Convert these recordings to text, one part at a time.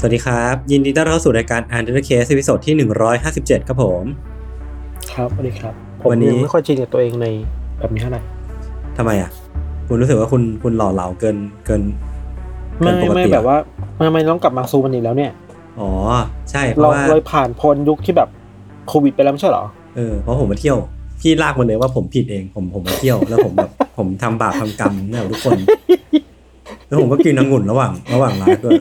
สวัสดีครับ ยินดีต้อนรับเข้าสู่รายการ Untitled Case ตอนที่ 157 ครับผม ครับสวัสดีครับ ผมวันนี้ยังไม่ค่อยชินกับตัวเองในแบบนี้เท่าไหร่ทำไมอะ คุณรู้สึกว่าคุณคุณหล่อเหลาเกินเกินเกิไม่นปกไม่ติแบบว่าทำไมต้องกลับมาซูมันอีกแล้วเนี่ย อ๋อ ใช่เพเราราะว่าเลยผ่านพ้นยุคที่แบบโควิดไปแล้วไม่ใช่เหรอเออเพราะผมมาเที่ยวพี่ลากมาเลยว่าผมผิดเองผมผมมาเที่ยวแล้วผมแบบผมทำบาปทำกรรมเนี่ยทุกคน แล้วผมก็กินองุ่นระหว่าง ระหว่างไลฟ์ด้วย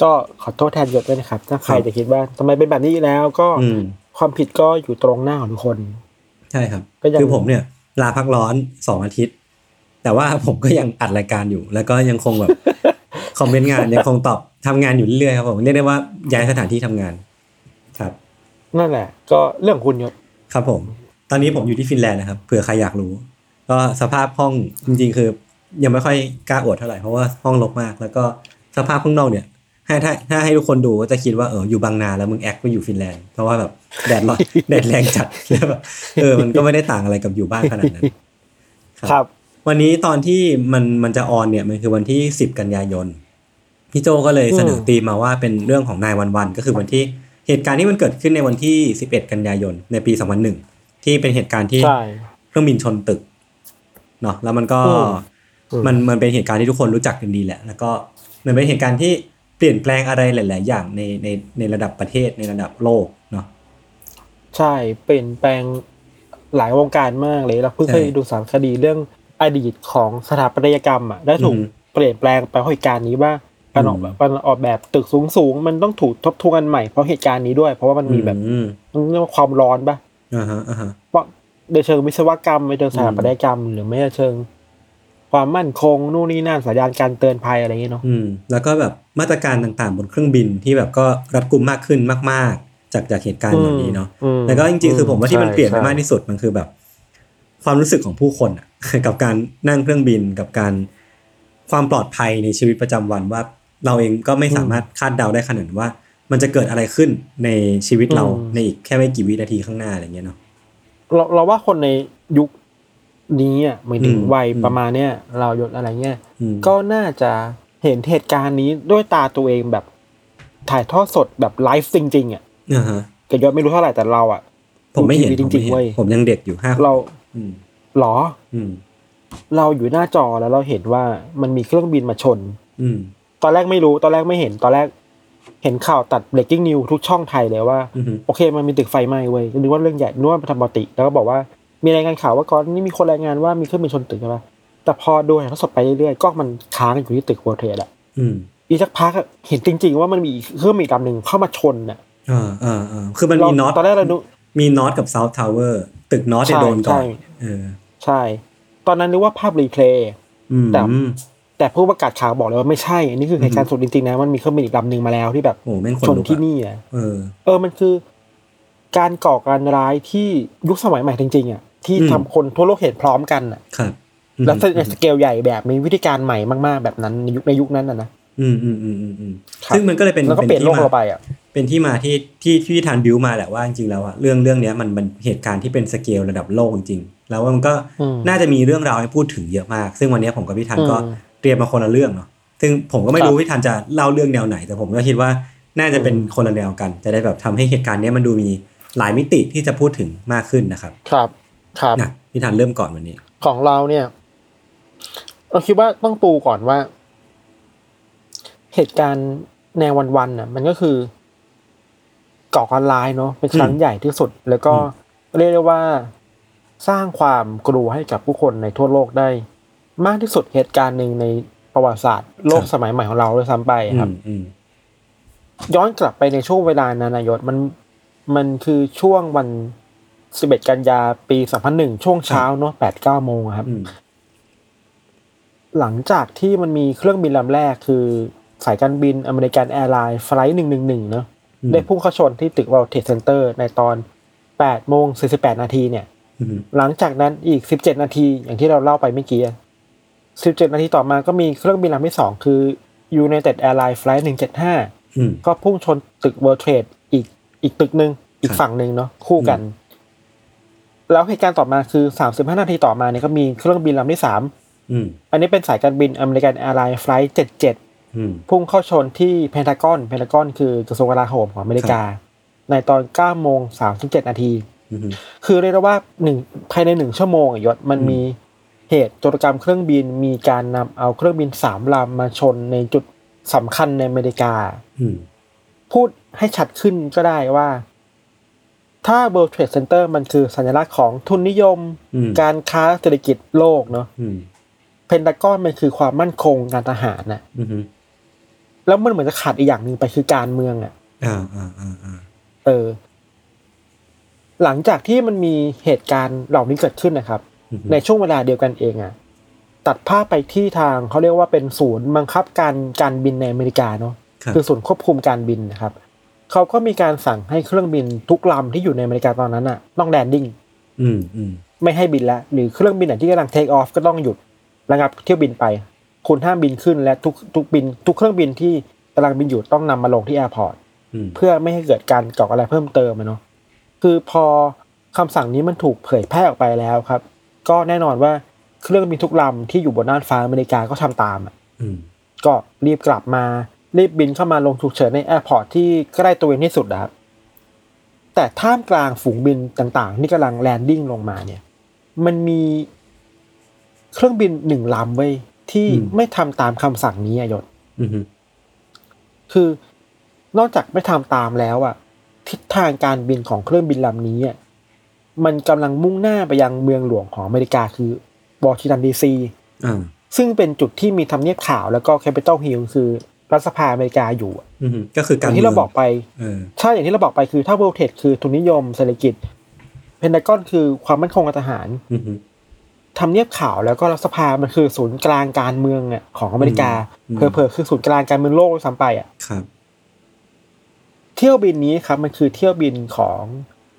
ก็ขอโทษแทนยศด้วยนะครับ ถ้าใครครับจะคิดว่าทำไมเป็นแบบนี้แล้วก็อืมความผิดก็อยู่ตรงหน้าของทุกคน ใช่ครับก็ยังคือผมเนี่ย ลาพักร้อนสองอาทิตย์ แต่ว่าผมก็ยังอัดรายการอยู่ แล้วก็ยังคงแบบคอมเมนต์งานยังคงตอบทำงานอยู่เรื่อยๆครับผมเรียกได้ว่าย้ายสถานที่ทำงาน ครับ นั่นแหละ ก็เรื่องของคุณยศครับผม ตอนนี้ผมอยู่ที่ฟินแลนด์นะครับเผื่อใครอยากรู้ ก็สภาพห้องจริง ๆ คือ ยังไม่ค่อยกล้าอวดเท่าไหร่เพราะว่าห้องรกมาก แล้วก็สภาพข้างนอกเนี่ย ถ้าถ้าถ้าให้ทุกคนดูก็จะคิดว่าเอออยู่บางนาแล้วมึงแอคไปอยู่ฟินแลนด์เพราะว่าแบบแดดร้อนแดดแรงจัดแล้วแบบเออมันก็ไม่ได้ต่างอะไรกับอยู่บ้านขนาดนั้นครับ วันนี้ตอนที่มันมันจะออนเนี่ยมันคือวันที่สิบกันยายนพี่โจก็เลยเสนออืมธีมมาว่าเป็นเรื่องของนายวันวันก็คือวันที่เหตุการณ์ที่มันเกิดขึ้นในวันที่สิบเอ็ดกันยายนในปีสองพันหนึ่งที่เป็นเหตุการณ์ที่ใช่เครื่องบินชนตึกเนาะแล้วมันก็อืมอืมมันมันเป็นเหตุการณ์ที่ทุกคนรู้จักกันดีแหละ แล้วก็มันเป็นเหตุการณ์ที่เปลี่ยนแปลงอะไรหลาย ๆ อย่างในในในระดับประเทศในระดับโลกเนาะใช่เปลี่ยนแปลงหลายวงการมากเลยเราเพิ่งใช่เคยดูสารคดีเรื่องอดีตของสถาปัตยกรรมอะได้ถูกอืมเปลี่ยนแปลงไปเพราะเหตุการณ์นี้ว่าการออกอืมแบบการออกแบบตึกสูงสูง ๆ มันต้องถูกทบทวนใหม่เพราะเหตุการณ์นี้ด้วย เพราะว่ามันมีแบบอืมมันเรียกว่าความร้อนปะอ่าฮะอ่าฮะเพราะในเชิงวิศวกรรมในเชิงสถาปัตยกรรม หรือไม่ในเชิง ความมั่นคงนู่นนี่นั่นสัญญาณการเตือนภัยอะไรอย่างเงี้ยเนาะอืมแล้วก็แบบ มาตรการต่างๆ บนเครื่องบินที่แบบก็รัดกุมมากขึ้นมาก ๆ จากจากเหตุการณ์แบบนี้เนาะอืมแล้วก็จริงๆ คือผมว่าที่มันใช่เปลี่ยนไปใช่มากที่สุดมันคือแบบ ความรู้สึกของผู้คนอะกับการนั่งเครื่องบินกับการความปลอดภัยในชีวิตประจำวันว่า เราเองก็ไม่สามารถคาดเดาได้ขนาดนั้นว่า มันจะเกิดอะไรขึ้นในชีวิตเราในอีกแค่ไม่กี่วินาทีข้างหน้าอะไรเงี้ยเนาะเราเราว่าคนในยุคนี้อะหมายถึงอืมวัยอืมประมาณเนี้ยเรายศอะไรเงี้ยอืมก็น่าจะ เห็นเหตุการณ์นี้ด้วยตาตัวเองแบบถ่ายทอดสดแบบไลฟ์จริงๆอะอ่าฮะแต่ยศไม่รู้เท่าไหร่แต่เราอะผมไม่เห็นดูทีวีผมจริไม่งๆเห็นเว้ยผมยังเด็กอยู่ห้าเราอืมหรอ อืมเราอยู่หน้าจอแล้วเราเห็นว่ามันมีเครื่องบินมาชน อืมตอนแรกไม่รู้ตอนแรกไม่เห็นตอนแรก เห็นข่าวตัด breaking news ทุกช่องไทยเลยว่าอืมโอเค มันมีตึกไฟไหม้เว้ยนึกว่าเรื่องใหญ่นึกว่าเป็นธรรมปกติ แล้วก็บอกว่ามีรายงานข่าวว่าก่อนนี้มีคนรายงานว่ามีเครื่องบินชนตึกใช่ปะ แต่พอดูถ่ายทอดสดไปเรื่อยๆกล้องมันค้างอยู่ที่ตึก World Trade อะอืมอีกสักพักอะเห็นจริง ๆ ว่ามันมีอีกเครื่องบินลำหนึ่งเข้ามาชนน่ะอ่าอ่าอ่าคือมันเรามี North ตอนแรกเราดูมี Northกับ South Towerตึก North เนี่ยใช่โดนก่อนใช่เออใช่ ตอนนั้นนึกว่าภาพ replay อืมแต่แต่ผู้ประกาศข่าวบอกเลยว่าไม่ใช่อันนี้คือเหตุการณ์สดจริงๆนะมันมีเครื่องบินอีกลำหนึ่งมาแล้วที่แบบโอ้แม่งคนชนลุกที่อะนี่อะเออ เออมันคือ การก่อการร้ายที่ยุคสมัยใหม่จริงๆอะที่อืมทำคนทั่วโลกเห็นพร้อมกันอะครับ แล้วในเกลใหญ่แบบมีวิธีการใหม่มากๆ แบบนั้นในยุคในยุคนั้นอะนะอืมอืมอืมอืมอืมครับซึ่งมันก็เลยเป็นแล้วก็เปลี่ยนโลที่กมาเราไปอะเป็นที่มาที่ที่ที่ทานบิวมาแหละว่าจริงๆแล้วอะเรื่องเรื่องเนี้ยมันมันเหตุการณ์ที่เป็นสเกลระดับโลกจริงๆแล้วมันก็อืมน่าจะมีเรื่องราวให้พูดถึงเยอะมาก ซึ่งวันเนี้ยผมกับพี่ธันก็อืมเตรียมมาคนละเรื่องเนาะซึ่งผมก็ไม่ครับรู้พี่ธันจะเล่าเรื่องแนวไหน แต่ผมก็คิดว่าน่าจะเป็นคนละแนวกัน จะได้แบบทำให้เหตุการณ์เนี้ยมันดูมีหลายมิติที่จะพูดถึงมากขึ้นนะครับ ครับครับนะพี่ธันเริ่มก่อนวันนี้ ของเราเนี่ย เราคิดว่าต้องปูก่อนว่า เหตุการณ์แนววันๆน่ะ มันก็คือก่อการร้ายเนาะเป็นครั้งอืมใหญ่ที่สุด แล้วก็อืเรียกได้ว่าสร้างความกลัวให้กับผู้คนในทั่วโลกได้ มากที่สุดเหตุการณ์หนึ่งในประวัติศาสตร์โลกสมัยใหม่ของเราด้วยซ้ำไปครับอืมอืมย้อนกลับไปในช่วงเวลานั้นนายศมันมันคือช่วงวัน11กันยาปี2001ช่วงเช้าเนาะ8 9โมงอะครับอืม หลังจากที่มันมีเครื่องบินลำแรกคือสายการบิน American Airlines Flight 111เนาะอืมได้พุ่งเข้าชนที่ตึก World Trade Center ในตอน8โมง48นาทีเนี่ยอืมหลังจากนั้นอีก17นาทีอย่างที่เราเล่าไปเมื่อกี้อะ17นาทีต่อมาก็มีเครื่องบินลำที่2คือ United Airlines Flight 175อืมก็พุ่งชนตึก World Trade อีกอีกตึกหนึ่งอีกฝั่งหนึ่งเนาะคู่กัน แล้วเหตุการณ์ต่อมาคือ35นาทีต่อมาเนี่ยก็มีเครื่องบินลำที่3อืม อันนี้เป็นสายการบิน American Airlines Flight 77อืมพุ่งเข้าชนที่เพนทากอนเพนทากอนคือกระทรวงกลาโหมของอเมริกา ในตอน9โมง37นาทีอืมคือเรียกได้ว่าหนึ่งภายในหนึ่งชั่วโมงอะยชญ์ มันอืมมีเหตุโจรกรรมเครื่องบินมีการนำเอาเครื่องบินสามลำมาชนในจุดสำคัญในอเมริกาอืมพูดให้ชัดขึ้นก็ได้ว่า ถ้า World Trade Center มันคือสัญลักษณ์ของทุนนิยมอืมการค้าเศรษฐกิจโลกเนาะอืม เพนทากอนมันคือความมั่นคงการทหารน่ะอืมแล้วมันเหมือนจะขาดอีกอย่างหนึ่งไปคือการเมืองอะอ่าอ่าอ่าอ่าเออ หลังจากที่มันมีเหตุการณ์เหล่านี้เกิดขึ้นนะครับอืมในช่วงเวลาเดียวกันเองอะตัดภาพไปที่ทางเขาเรียกว่าเป็นศูนย์บังคับการการบินในอเมริกาเนาะครับคือศูนย์ควบคุมการบินนะครับเขาก็มีการสั่งให้เครื่องบินทุกลำที่อยู่ในอเมริกาตอนนั้นอะ ต้อง landing อืมอืมไม่ให้บินแล้วหรือเครื่องบินไหนที่กำลัง take off ก็ต้องหยุด ระงับเที่ยวบินไป คุณห้ามบินขึ้นและทุกทุกบิน ทุกเครื่องบินที่กำลังบินอยู่ต้องนำมาลงที่ airport อืมเพื่อไม่ให้เกิดการก่ออะไรเพิ่มเติมอะเนาะคือพอคำสั่งนี้มันถูกเผยแพร่ออกไปแล้วครับ ก็แน่นอนว่าเครื่องบินทุกลำที่อยู่บนน่านฟ้าอเมริกาก็ทำตามอะอืมก็รีบกลับมารีบบินเข้ามาลงฉุกเฉินใน airport ที่ใกล้ตัวเองที่สุดนะครับแต่ท่ามกลางฝูงบินต่างๆที่กำลัง landing ลงมาเนี่ย มันมี เครื่องบินหนึ่งลำเว้ยที่ไม่ทำตามคำสั่งนี้อะยชญ์อืมคือนอกจากไม่ทำตามแล้วอะ ทิศทางการบินของเครื่องบินลำนี้อะมันกำลังมุ่งหน้าไปยังเมืองหลวงของอเมริกาคือวอชิงตันดีซีอ่าซึ่งเป็นจุดที่มีทำเนียบขาวแล้วก็ Capitol Hill คือรัฐสภาอเมริกาอยู่อะอืมก็คืออการย่างที่เราบอกไปเออใช่อย่างที่เราบอกไปคือถ้าเวลเท e คือทุนนิยมเศรษฐกิจ เพนทากอนคือความมั่นคงทางทหารอืม ทำเนียบขาวแล้วก็รัฐสภา มันคือศูนย์กลางการเมืองอะของอเมริกาอืมเผลอๆคือศูนย์กลางการเมืองโลกด้วยซ้ำไปอะครับ เที่ยวบินนี้ครับ มันคือเที่ยวบินของ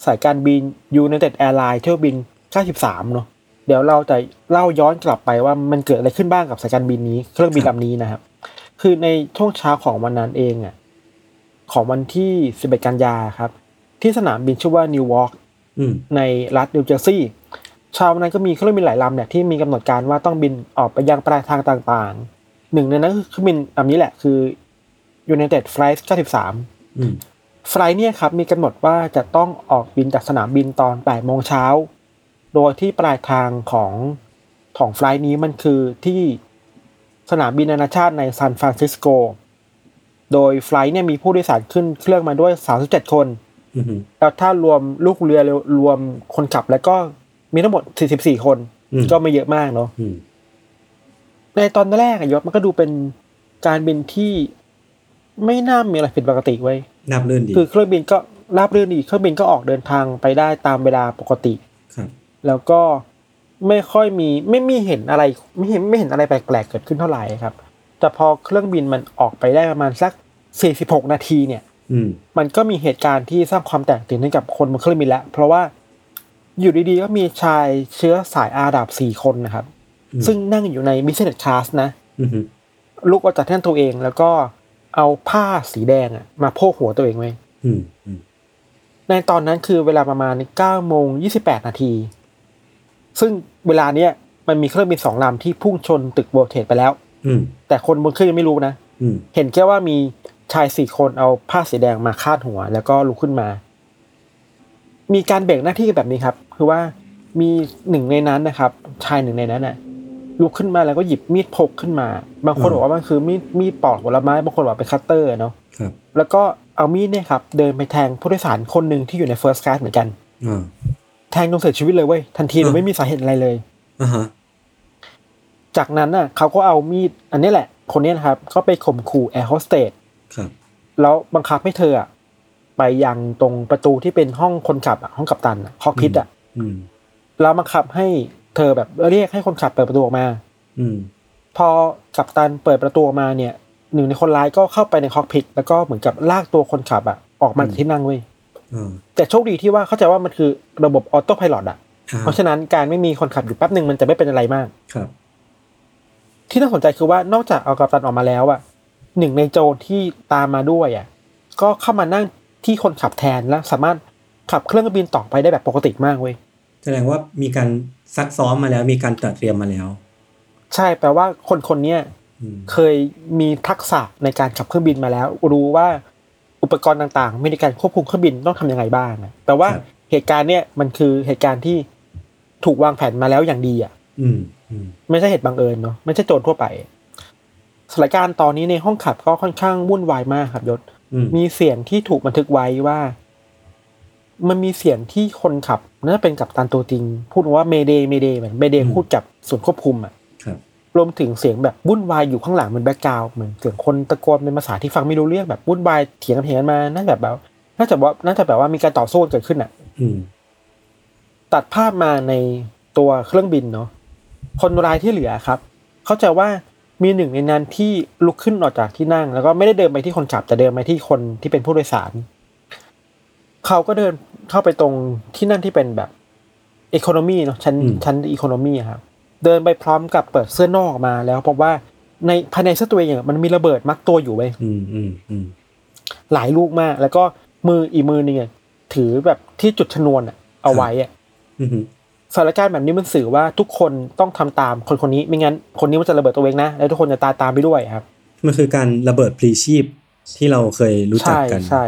สายการบิน United Airlines เที่ยวบิน 93 เนอะเดี๋ยวเราจะเล่าย้อนกลับไปว่ามันเกิดอะไรขึ้นบ้างกับสายการบินนี้ เครื่องบินครับลำนี้นะครับ คือในช่วงเช้าของวันนั้นเองอะของวันที่ 11 กันยาครับ ที่สนามบินชื่อว่า Newark อืมในรัฐนิวเจอร์ซีย์ เช้าวันนั้นก็มีเครื่องบินหลายลำเนี่ยที่มีกำหนดการว่าต้องบินออกไปยังปลายทางต่างๆ หนึ่งในนั้นคือเครื่องบินลำนี้แหละคือ United Flight 93อืม flight เนี่ยครับมีกำหนดว่าจะต้องออกบินจากสนามบินตอน8โมงเช้า โดยที่ปลายทางของของ flight นี้มันคือที่สนามบินนานาชาติในซานฟรานซิสโก โดย flight เนี่ยมีผู้โดยสารขึ้นเครื่องมาด้วย 37 คนอืมแล้วถ้ารวมลูกเรือรวมคนขับแล้วก็ มีทั้งหมด 44 คนอืมก็ไม่เยอะมากเนาะอืมในตอนแรกอะยศมันก็ดูเป็นการบินที่ไม่น่ามีอะไรผิดปกติไว้ยนับเลื่อนดีคือเครื่องบินก็ราบรื่นดีเครื่องบินก็ออกเดินทางไปได้ตามเวลาปกติครับ แล้วก็ไม่ค่อยมีไม่มีเห็นอะไร ไม่เห็นไม่เห็นอะไรแปลกๆเกิดขึ้นเท่าไหร่ครับ แต่พอเครื่องบินมันออกไปได้ประมาณสัก 46 นาทีเนี่ยอืมมันก็มีเหตุการณ์ที่สร้างความแตกตื่นให้กับคนบนเครื่องบินแล้ว เพราะว่า อยู่ดีๆก็มีชายเชื้อสายอาหรับสี่คนนะครับอืมซึ่งนั่งอยู่ใน business class นะอืมลุกออกจากที่นั่งตัวเองแล้วก็เอาผ้าสีแดงอะมาโพกหัวตัวเองไว้อืมอืมในตอนนั้นคือเวลาประมาณ9โมง28นาที ซึ่งเวลาเนี้ยมันมีเครื่องบินสองลำที่พุ่งชนตึกโบเทสไปแล้ว อืมแต่คนบนเครื่องยังไม่รู้นะอืมเห็นแค่ว่ามีชายสี่คนเอาผ้าสีแดงมาคาดหัว แล้วก็ลุกขึ้นมา มีการแบ่งหน้าที่แบบนี้ครับ คือว่ามีหนึ่งในนั้นนะครับ ชายหนึ่งในนั้นน่ะลุกขึ้นมาแล้วก็หยิบมีดพกขึ้นมา บางคนบอกว่ามันคือมีดมีดปอกผลไม้บางคนบอกเป็นคัตเตอร์เนาะครับแล้วก็เอามีดเนี่ยครับ เดินไปแทงผู้โดยสารคนหนึ่งที่อยู่ใน first class เหมือนกันอ่าแทงจนเสียชีวิตเลยเว้ยทันทีโดอะยไม่มีสาเหตุอะไรเลยอ่าฮะจากนั้นน่ะเขาก็เอามีด อันนี้แหละ คนเนี้ยนะครับ ก็ไปข่มขู่แอร์โฮสเตสครับแล้วบังคับให้เธออะ ไปยังตรงประตูที่เป็นห้องคนขับอะห้องกัปตันอะคอกพิทอะอืมแล้วบังคับให้เธอแบบเรียกให้คนขับเปิดประตูออกมา อืม พอกัปตันเปิดประตูออกมาเนี่ย หนึ่งในคนร้ายก็เข้าไปในคอกพิทแล้วก็เหมือนกับลากตัวคนขับอะออกมาจากที่นั่งเว้ยอ่าแต่โชคดีที่ว่าเข้าใจว่ามันคือระบบออโต้พายロอะอ่าเพราะฉะนั้นการไม่มีคนขับอยู่แป๊บหนึ่งมันจะไม่เป็นอะไรมากครับ ที่น่าสนใจคือว่านอกจากเอากัปตันออกมาแล้วอะหนึ่งในโจรที่ตามมาด้วยอะก็เข้ามานั่ง ที่คนขับแทนและสามารถขับเครื่องบินต่อไปได้แบบปกติมากเว้ยแสดงว่ามีการซักซ้อมมาแล้วมีการตระเตรียมมาแล้ว ใช่แปลว่าคนคนเนี้ยอืมเคยมีทักษะในการขับเครื่องบินมาแล้ว รู้ว่าอุปกรณ์ต่างๆมีในการควบคุมเครื่องบินต้องทำยังไงบ้างอะแปลว่าเหตุการณ์เนี้ยมันคือเหตุการณ์ที่ถูกวางแผนมาแล้วอย่างดีอะอืมอืมไม่ใช่เหตุบังเอิญเนาะไม่ใช่โจรทั่วไปสถานการณ์ตอนนี้ในห้องขับก็ค่อนข้างวุ่นวายมากครับยศอื มมีเสียงที่ถูกบันทึกไว้ว่า มันมีเสียงที่คนขับน่าจะเป็นกัปตันตัวจริง พูดว่า mayday mayday เหมือน mayday พูดกับศูนย์ควบคุมอะครับรวมถึงเสียงแบบวุ่นวายอยู่ข้างหลังเหมือน background เหมือนเสียงคนตะโกนเป็นภาษาที่ฟังไม่รู้เรื่องแบบวุ่นวายเถียงกันเถียงกันมาน่าจะแบบน่าจะว่าน่าจะแบบว่ามีการต่อสู้กันเกิดขึ้นอะอืมตัดภาพมาในตัวเครื่องบินเนาะคนร้ายที่เหลือครับ เข้าใจว่า มีหนึ่งในนั้นที่ลุกขึ้นออกจากที่นั่ง แล้วก็ไม่ได้เดินไปที่คนขับแต่เดินไปที่คนที่เป็นผู้โดยสาร เขาก็เดินเข้าไปตรงที่นั่นที่เป็นแบบอีโคโนมีเนาะชั้นชั้นอีโคโนมีครับเดินไปพร้อมกับเปิดเสื้อนอกออกมาแล้วพบว่าในภายในเสื้อตัวเองอะมันมีระเบิดมัดตัวอยู่ไว้ยอืมอืมอืมหลายลูกมาก แล้วก็มืออีกมือหนึงอะถือแบบที่จุดชนวนอะเอาไว้อะอืม สถานการณ์แบบนี้มันสื่อว่าทุกคนต้องทำตามคนคนนี้ไม่งั้นคนนี้มันจะระเบิดตัวเองนะ แล้วทุกคนจะตายตามไปด้วยครับ มันคือการระเบิดพลีชีพที่เราเคยรู้จักใช่กัน ใช่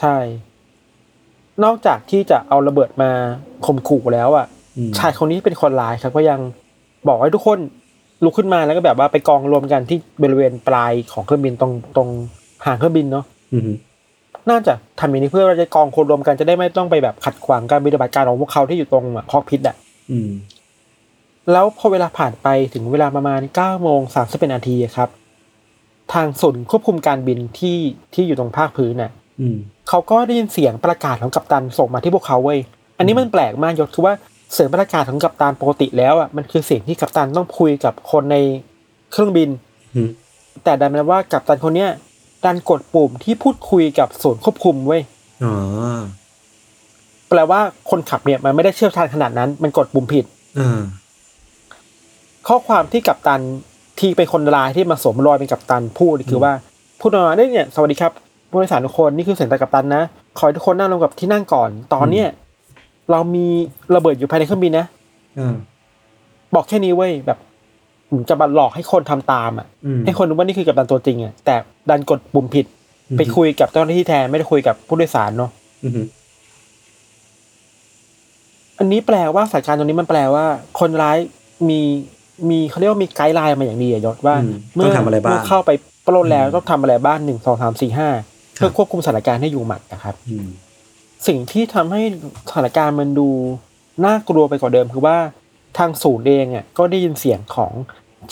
ใช่ นอกจากที่จะเอาระเบิดมาข่มขู่แล้วอะอืมชายคนนี้เป็นคนร้ายครับก็ยังบอกให้ทุกคนลุกขึ้นมาแล้วก็แบบว่าไปกองรวมกันที่บริเวณปลายของเครื่องบินตรงตรงหางเครื่องบินเนาะอืม น่าจะทำอย่างนี้เพื่อเราจะกองคนรวมกันจะได้ไม่ต้องไปแบบขัดขวางการปฏิบัติการของพวกเขาที่อยู่ตรงคอกพิษอะอืมแล้วพอเวลาผ่านไปถึงเวลาประมาณ9โมง30นาทีครับ ทางศูนย์ควบคุมการบินที่ที่อยู่ตรงภาคพื้นน่ะอืมเขาก็ได้ยินเสียงประกาศของกัปตันส่งมาที่พวกเขาเว้ยอันนี้มันแปลกมากยศคือว่าเสียงประกาศของกัปตันปกติแล้วอะมันคือเสียงที่กัปตันต้องคุยกับคนในเครื่องบินอืมแต่ดันเป็นว่ากัปตันคนเนี้ย ดันกดปุ่มที่พูดคุยกับศูนย์ควบคุมเว้ยอ๋อแปลว่าคนขับเนี่ยมันไม่ได้เชี่ยวชาญขนาดนั้น มันกดปุ่มผิดอ่าข้อความที่กัปตันที่เป็นคนร้ายที่มาสวมรอยเป็นกัปตันพูดคือว่าพูดมาได้เนี่ยสวัสดีครับผู้โดยสารทุกคนนี่คือเสียงจากกัปตันนะขอให้ทุกคนนั่งลงกับที่นั่งก่อน ตอนเนี้ยเรามีระเบิดอยู่ภายในเครื่องบินนะอ่าบอกแค่นี้เว้ยแบบเหมือน จะมาหลอกให้คนทำตามอะอืมให้คนรู้ว่านี่คือกัปตันตัวจริงอะแต่ดันกดปุ่มผิดอืมไปคุยกับเจ้าหน้าที่แทนไม่ได้คุยกับผู้โดยสารเนาะอืมอันนี้แปลว่าสถานการณ์ตรงนี้มันแปลว่า คนร้ายมีมีเขาเรียกว่ามีไกด์ไลน์มาอย่างดีอะยศว่าอืมต้องทำอะไรบ้างเมื่เข้าไปปล้นแล้วต้องทำอะไรบ้างหนึ่งสองสามสี่ห้าเพื่อควบคุมสถานการณ์ให้อยู่หมัดนะครับอืมสิ่งที่ทำให้สถานการณ์มันดูน่ากลัวไปกว่าเดิมคือว่าทางศูนย์เองอะก็ได้ยินเสียงของ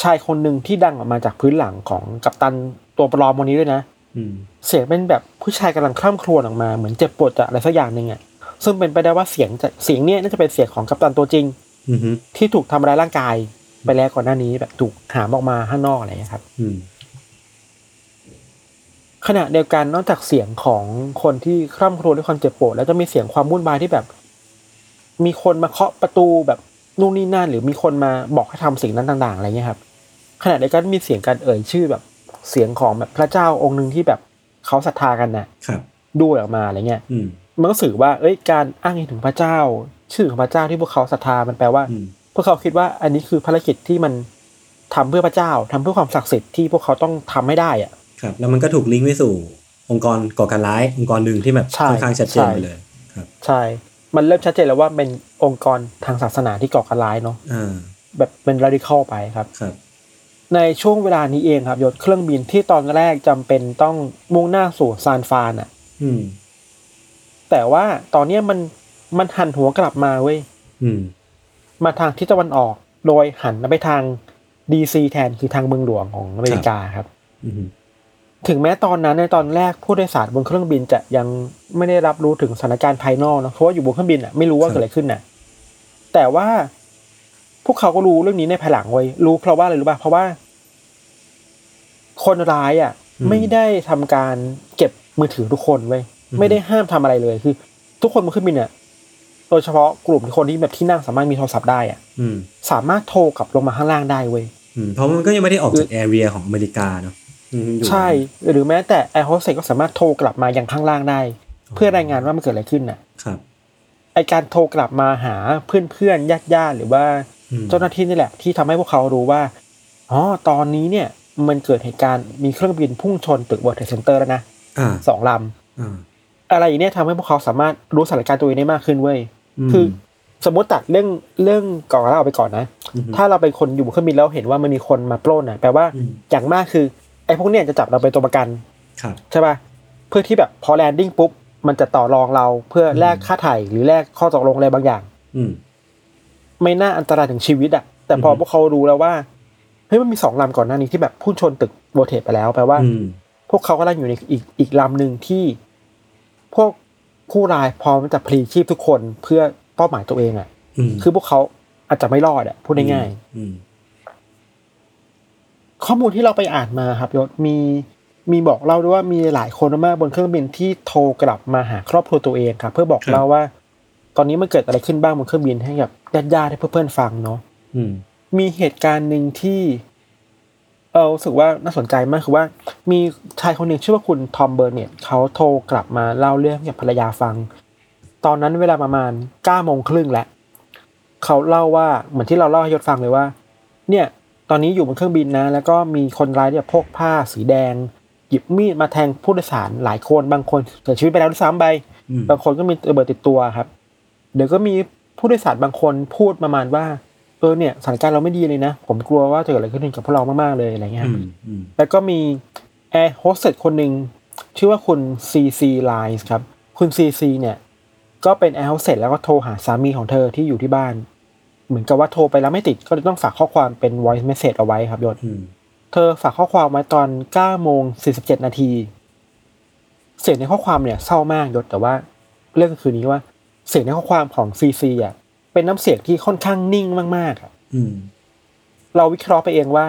ชายคนหนึ่งที่ดังออกมาจากพื้นหลังของกัปตันตัวปลอมวันนี้ด้วยนะอืมเสียงเป็นแบบผู้ชายกำลังคร่ำครวญออกมาเหมือนเจ็บปวดจากอะไรสักอย่างหนึ่งอะซึ่งเป็นไปได้ว่าเสียงจะเสียงเนี้ยน่าจะเป็นเสียงของกัปตันตัวจริงอืมที่ถูกทำร้ายร่างกายไปแล้วก่อนหน้านี้แบบถูกหามออกมาข้างนอกอะไรอย่างเงี้ยครับอืมขณะเดียวกันนอกจากเสียงของคนที่คร่ำครวญด้วยความเจ็บปวดแล้วจะมีเสียงความวุ่นวายที่แบบ มีคนมาเคาะประตูแบบ นู่นนี่นั่นหรือมีคนมาบอกให้ทำสิ่งนั้นต่าง ๆ อะไรเงี้ยครับขณะเดียวกันมีเสียงการเอ่ยชื่อแบบเสียงของแบบพระเจ้าองค์หนึ่งที่แบบเขาศรัทธากันน่ะครับด้วยออกมาอะไรเงี้ยอืมมันก็สื่อว่า เอ้ยการอ้างอิงถึงพระเจ้า ชื่อของพระเจ้าที่พวกเขาศรัทธามันแปลว่าอืมพวกเขาคิดว่าอันนี้คือภารกิจที่มันทำเพื่อพระเจ้าทำเพื่อความศักดิ์สิทธิ์ที่พวกเขาต้องทำให้ได้อะครับ แล้วมันก็ถูกลิงก์ไปสู่ องค์กรก่อการร้าย องค์กรหนึ่งที่แบบใช่ค่อนข้างชัดเจนใช่ไปเลย ครับ ใช่ มันเริ่มชัดเจนแล้วว่าเป็นองค์กรทางศาสนาที่ก่อการร้ายเนาะอ่าแบบเป็นร a ดิคอลไปครับครับ ในช่วงเวลานี้เองครับยศเครื่องบินที่ตอนแรกจำเป็นต้องมุ่งหน้าสู่ซานฟรานอะอืมแต่ว่าตอนเนี้ยมันมันหันหัวกลับมาเว้ยอืมมาทางทิศตะวันออก โดยหันไปทางดีซีแทนคือทางเมืองหลวงของอเมริกาครับอืม ถึงแม้ตอนนั้นในตอนแรกผู้โดยสารบนเครื่องบินจะยังไม่ได้รับรู้ถึงสถานการณ์ภายนอกนะเพราะว่าอยู่บนเครื่องบินอะไม่รู้ว่าเกิดอะไรขึ้นน่ะ แต่ว่าพวกเขาก็รู้เรื่องนี้ในภายหลังไว้ยรู้เพราะว่าอะไรรู้ป่ะเพราะว่า คนร้ายอะ ไม่ได้ทำการเก็บมือถือทุกคนไว้ยไม่ได้ห้ามทำอะไรเลยคือ ทุกคนบนเครื่องบินเนี่ยโดยเฉพาะกลุ่มคนที่แบบที่นั่งสามารถมีโทรศัพท์ได้อะอืมสามารถโทรกลับลงมาข้างล่างได้เว้ยอืมเพราะมันก็ยังไม่ได้ออกจากแอเรียของอเมริกาเนาะอืมอยู่ ใช่หรือแม้แต่แอร์โฮสเตสก็สามารถโทรกลับมายังข้างล่างได้ เพื่อรายงานว่ามันเกิดอะไรขึ้นน่ะ ครับไอการโทรกลับมาหาเพื่อนเพื่อนญาติญาติๆหรือว่าอืมเจ้าหน้าที่นี่แหละ ที่ทำให้พวกเขารู้ว่าอ๋อตอนนี้เนี่ย มันเกิดเหตุการณ์มีเครื่องบินพุ่งชนตึก World Trade Center แล้วนะอ่าสองลอ่าำอะไรอย่างเนี้ยทำให้พวกเขาสามารถรู้สถานการณ์ตัวเองได้มากขึ้นเว้ยมคือสมมติตัดเรื่องเรื่องก่อนเราเอาไปก่อนนะอือฮึถ้าเราเป็นคนอยู่บนเครื่องบินแล้วเห็นว่ามันมีคนมาปล้นอะแปลว่าอืมอย่างมากคือ ไอ้พวกเนี้ยจะจับเราเป็นตัวประกันครับใช่ป่ะเพื่อที่แบบพอแลนดิ้งปุ๊บมันจะต่อรองเราเพื่อแลกค่าไถ่หรือแลกข้อตกลงอะไรบางอย่าง อืมไม่น่าอันตรายถึงชีวิตอะแต่พออือฮึพวกเขารู้แล้วว่าเฮ้ยมันมีสองลำก่อนหน้านี้ที่แบบพุ่งชนตึกโบเทสไปแล้วแปลว่าอืมพวกเขากำลังอยู่ในอีกอีกลำหนึ่งที่ พวกผู้ร้ายพร้อมจะพลีชีพทุกคนเพื่อเป้าหมายตัวเองอะอืมคือพวกเขาอาจจะไม่รอดอะพูดง่ายอืมๆ ข้อมูลที่เราไปอ่านมาครับยศมีมีบอกเล่าด้วยว่ามีหลายคนมากบนเครื่องบินที่โทรกลับมาหาครอบครัวตัวเองครับเพื่อบอกเล่าว่า ตอนนี้มันเกิดอะไรขึ้นบ้างบนเครื่องบินให้กับญาติๆให้เพื่อนๆฟังเนาะอืมมีเหตุการณ์หนึ่งที่เออรู้สึกว่าน่าสนใจมากคือว่า มีชายคนหนึ่งชื่อว่าคุณทอมเบอร์เน็ตเขาโทรกลับมาเล่าเรื่องให้กับภรรยาฟัง ตอนนั้นเวลาประมาณเก้าโมงครึ่งแล้วเขาเล่าว่าเหมือนที่เราเล่าให้ยศฟังเลยว่า เนี่ย ตอนนี้อยู่บนเครื่องบินนะ แล้วก็มีคนร้ายเนี่ยพกผ้าสีแดง หยิบมีดมาแทงผู้โดยสารหลายคนบางคนเสียชีวิตไปแล้วด้วยซ้ำไปอืมบางคนก็มีระเบิดติดตัวครับ เดี๋ยวก็มีผู้โดยสารบางคนพูดประมาณว่าเออเนี่ยสถานการณ์เราไม่ดีเลยนะ ผมกลัวว่าจะเกิดอะไรขึ้นกับพวกเรามากๆเลยอะไรเงี้ยอืมอืมแล้วก็มีแอร์โฮสเตสคนหนึ่งชื่อว่าคุณซีซีไลน์ครับ คุณซีซีเนี่ย ก็เป็นแอร์โฮสเตสแล้วก็โทรหาสามีของเธอที่อยู่ที่บ้าน เหมือนกับว่าโทรไปแล้วไม่ติดก็เลยต้องฝากข้อความเป็น voice message เอาไว้ครับยศอืมเธอฝากข้อความไว้ตอน9โมง47นาที เสียงในข้อความเนี่ยเศร้ามากยศแต่ว่า เรื่องก็คือนี้ว่า เสียงในข้อความของซีซีอะเป็นน้ำเสียงที่ค่อนข้างนิ่งมากๆอะอืมเราวิเคราะห์ไปเองว่า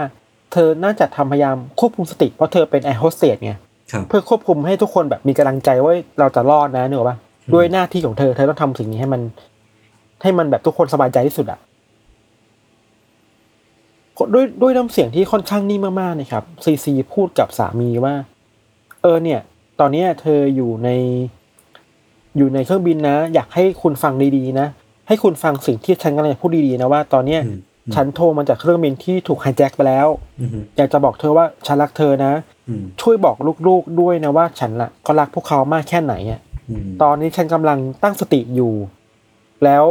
เธอน่าจะทำพยายามควบคุมสติเพราะเธอเป็นแอร์โฮสเตสไงครับเพื่อควบคุมให้ทุกคนแบบมีกำลังใจว่าเราจะรอดนึกออกปะด้วยหน้าที่ของเธอเธอต้องทำสิ่งนี้ให้มัน ให้มันแบบทุกคนสบายใจที่สุดอะ ด้วยด้วยน้ำเสียงที่ค่อนข้างนิ่งมากๆนะครับซีซีพูดกับสามีว่า เออเนี่ย ตอนเนี้ยเธออยู่ใน อยู่ในเครื่องบินนะ อยากให้คุณฟังดีๆนะ ให้คุณฟังสิ่งที่ฉันกำลังจะพูดดีๆนะว่า ตอนเนี้ยอืมฉันโทรมาจากเครื่องบินที่ถูกไฮแจ็คไปแล้วอืมอยากจะบอกเธอว่าฉันรักเธอนะอืมช่วยบอกลูกๆด้วยนะว่าฉันละก็รักพวกเขามากแค่ไหนอะอืมตอนนี้ฉันกำลังตั้งสติอยู่ แล้ว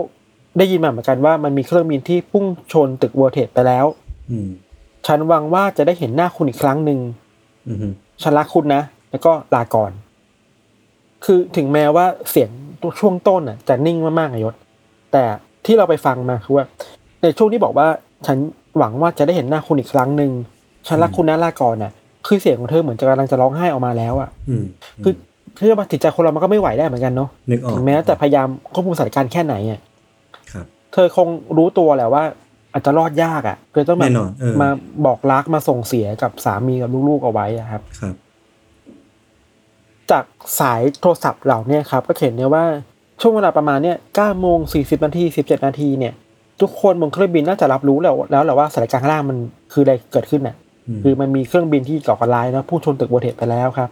ได้ยินมาเหมือนกันว่ามันมีเครื่องบินที่พุ่งชนตึกเวิลด์เทรดไปแล้วอืม ฉันหวังว่าจะได้เห็นหน้าคุณอีกครั้งหนึ่งอืมฉันรักคุณนะ แล้วก็ลาก่อน คือถึงแม้ว่าเสียงช่วงต้นน่ะ จะนิ่งมากๆอะยศ แต่ที่เราไปฟังมาคือว่า ในช่วงที่บอกว่า ฉันหวังว่าจะได้เห็นหน้าคุณอีกครั้งหนึ่งฉันรักคุณนะลาก่อนน่ะ คือเสียงของเธอเหมือนจะกำลังจะร้องไห้ออกมาแล้วอะอืมคือเพื่อมาจิตใจคนเรามันก็ไม่ไหวได้เหมือนกันเนาะนึกออกถึงแม้แต่พยายามควบคุมสถานการณ์แค่ไหนอะครับเธอคงรู้ตัวแหละว่า อาจจะรอดยากอะเลยต้องแบแน่บนอนเออมาบอกรักมาส่งเสียกับสามีกับลูกๆเอาไว้อะครับครับ จากสายโทรศัพท์เหล่าเนี้ครับ ก็เห็นเนี่ยว่าช่วงเวลาประมาณเนี่ย9โมง40นาที17นาทีเนี่ย ทุกคนบนเครื่องบินน่าจะรับรู้แล้วแล้วแหละว่าสถานการณ์ข้างล่างมันคืออะไรเกิดขึ้นน่ะอืมคือมันมีเครื่องบินที่ก่อการร้ายนะพุ่งชนตึกโบเทสไปแล้วครับ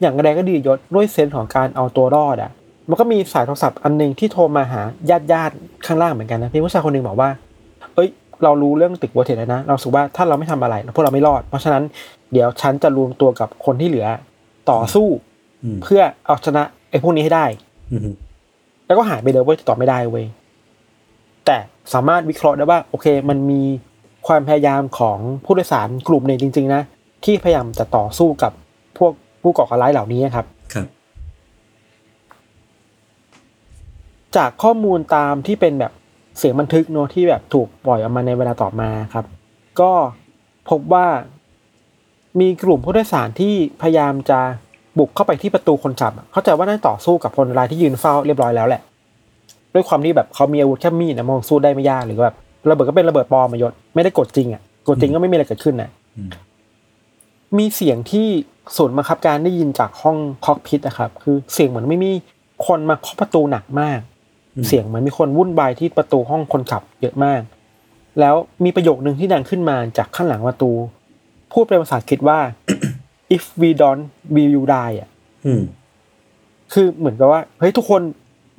อย่างไรก็ดียศด้วยเซนส์ของการเอาตัวรอดอะ มันก็มีสายโทรศัพท์อันหนึ่งที่โทรมาหาญาติญาติๆข้างล่างเหมือนกันนะพี่ผู้ชายคนหนึ่งบอกว่า เอ้ยเรารู้เรื่องตึกโบเทสแล้วนะ เราสึกว่าถ้าเราไม่ทำอะไรพวกเราไม่รอด เพราะฉะนั้นเดี๋ยวฉันจะรวมตัวกับคนที่เหลือต่อสู้อืมเพื่อเอาชนะไอ้พวกนี้ให้ได้อืมแล้วก็หายไปเลยเว้ยติดต่อไม่ได้เว้ยแต่สามารถวิเคราะห์ได้ว่า โอเค มันมีคความพยายามของผู้โดยสารกลุ่มหนึ่งจริง ๆ นะที่พยายามจะต่อสู้กับพวกผู้ก่อการร้ายเหล่านี้ครับ ครับ จากข้อมูลตามที่เป็นแบบ เสียงบันทึกเนอะที่แบบถูกปล่อยออกมาในเวลาต่อมาครับ ก็พบว่ามีกลุ่มผู้โดยสารที่พยายามจะบุกเข้าไปที่ประตูคนขับอะเข้าใจว่าน่าจะต่อสู้กับคนร้ายที่ยืนเฝ้าเรียบร้อยแล้วแหละ ด้วยความที่แบบเขามีอาวุธแค่มีดนะมองสู้ได้ไม่ยากหรือแบบระเบิดก็เป็นระเบิดปลอมมายศไม่ได้กดจริงอะกดจริงก็ไม่มีอะไรเกิดขึ้นนะอืมมีเสียงที่ศูนย์บังคับการได้ยินจากห้องคอกพิทนะครับ คือเสียงเหมือนไม่มีคนมาเคาะประตูหนักมาก เสียงเหมือนมีคนวุ่นวายที่ประตูห้องคนขับเยอะมาก แล้วมีประโยคนึงที่ดังขึ้นมาจากข้างหลังประตู พูดเป็นภาษาอังกฤษว่า if we don't we will die อะอืมคือเหมือนกับว่าเฮ้ยทุกคน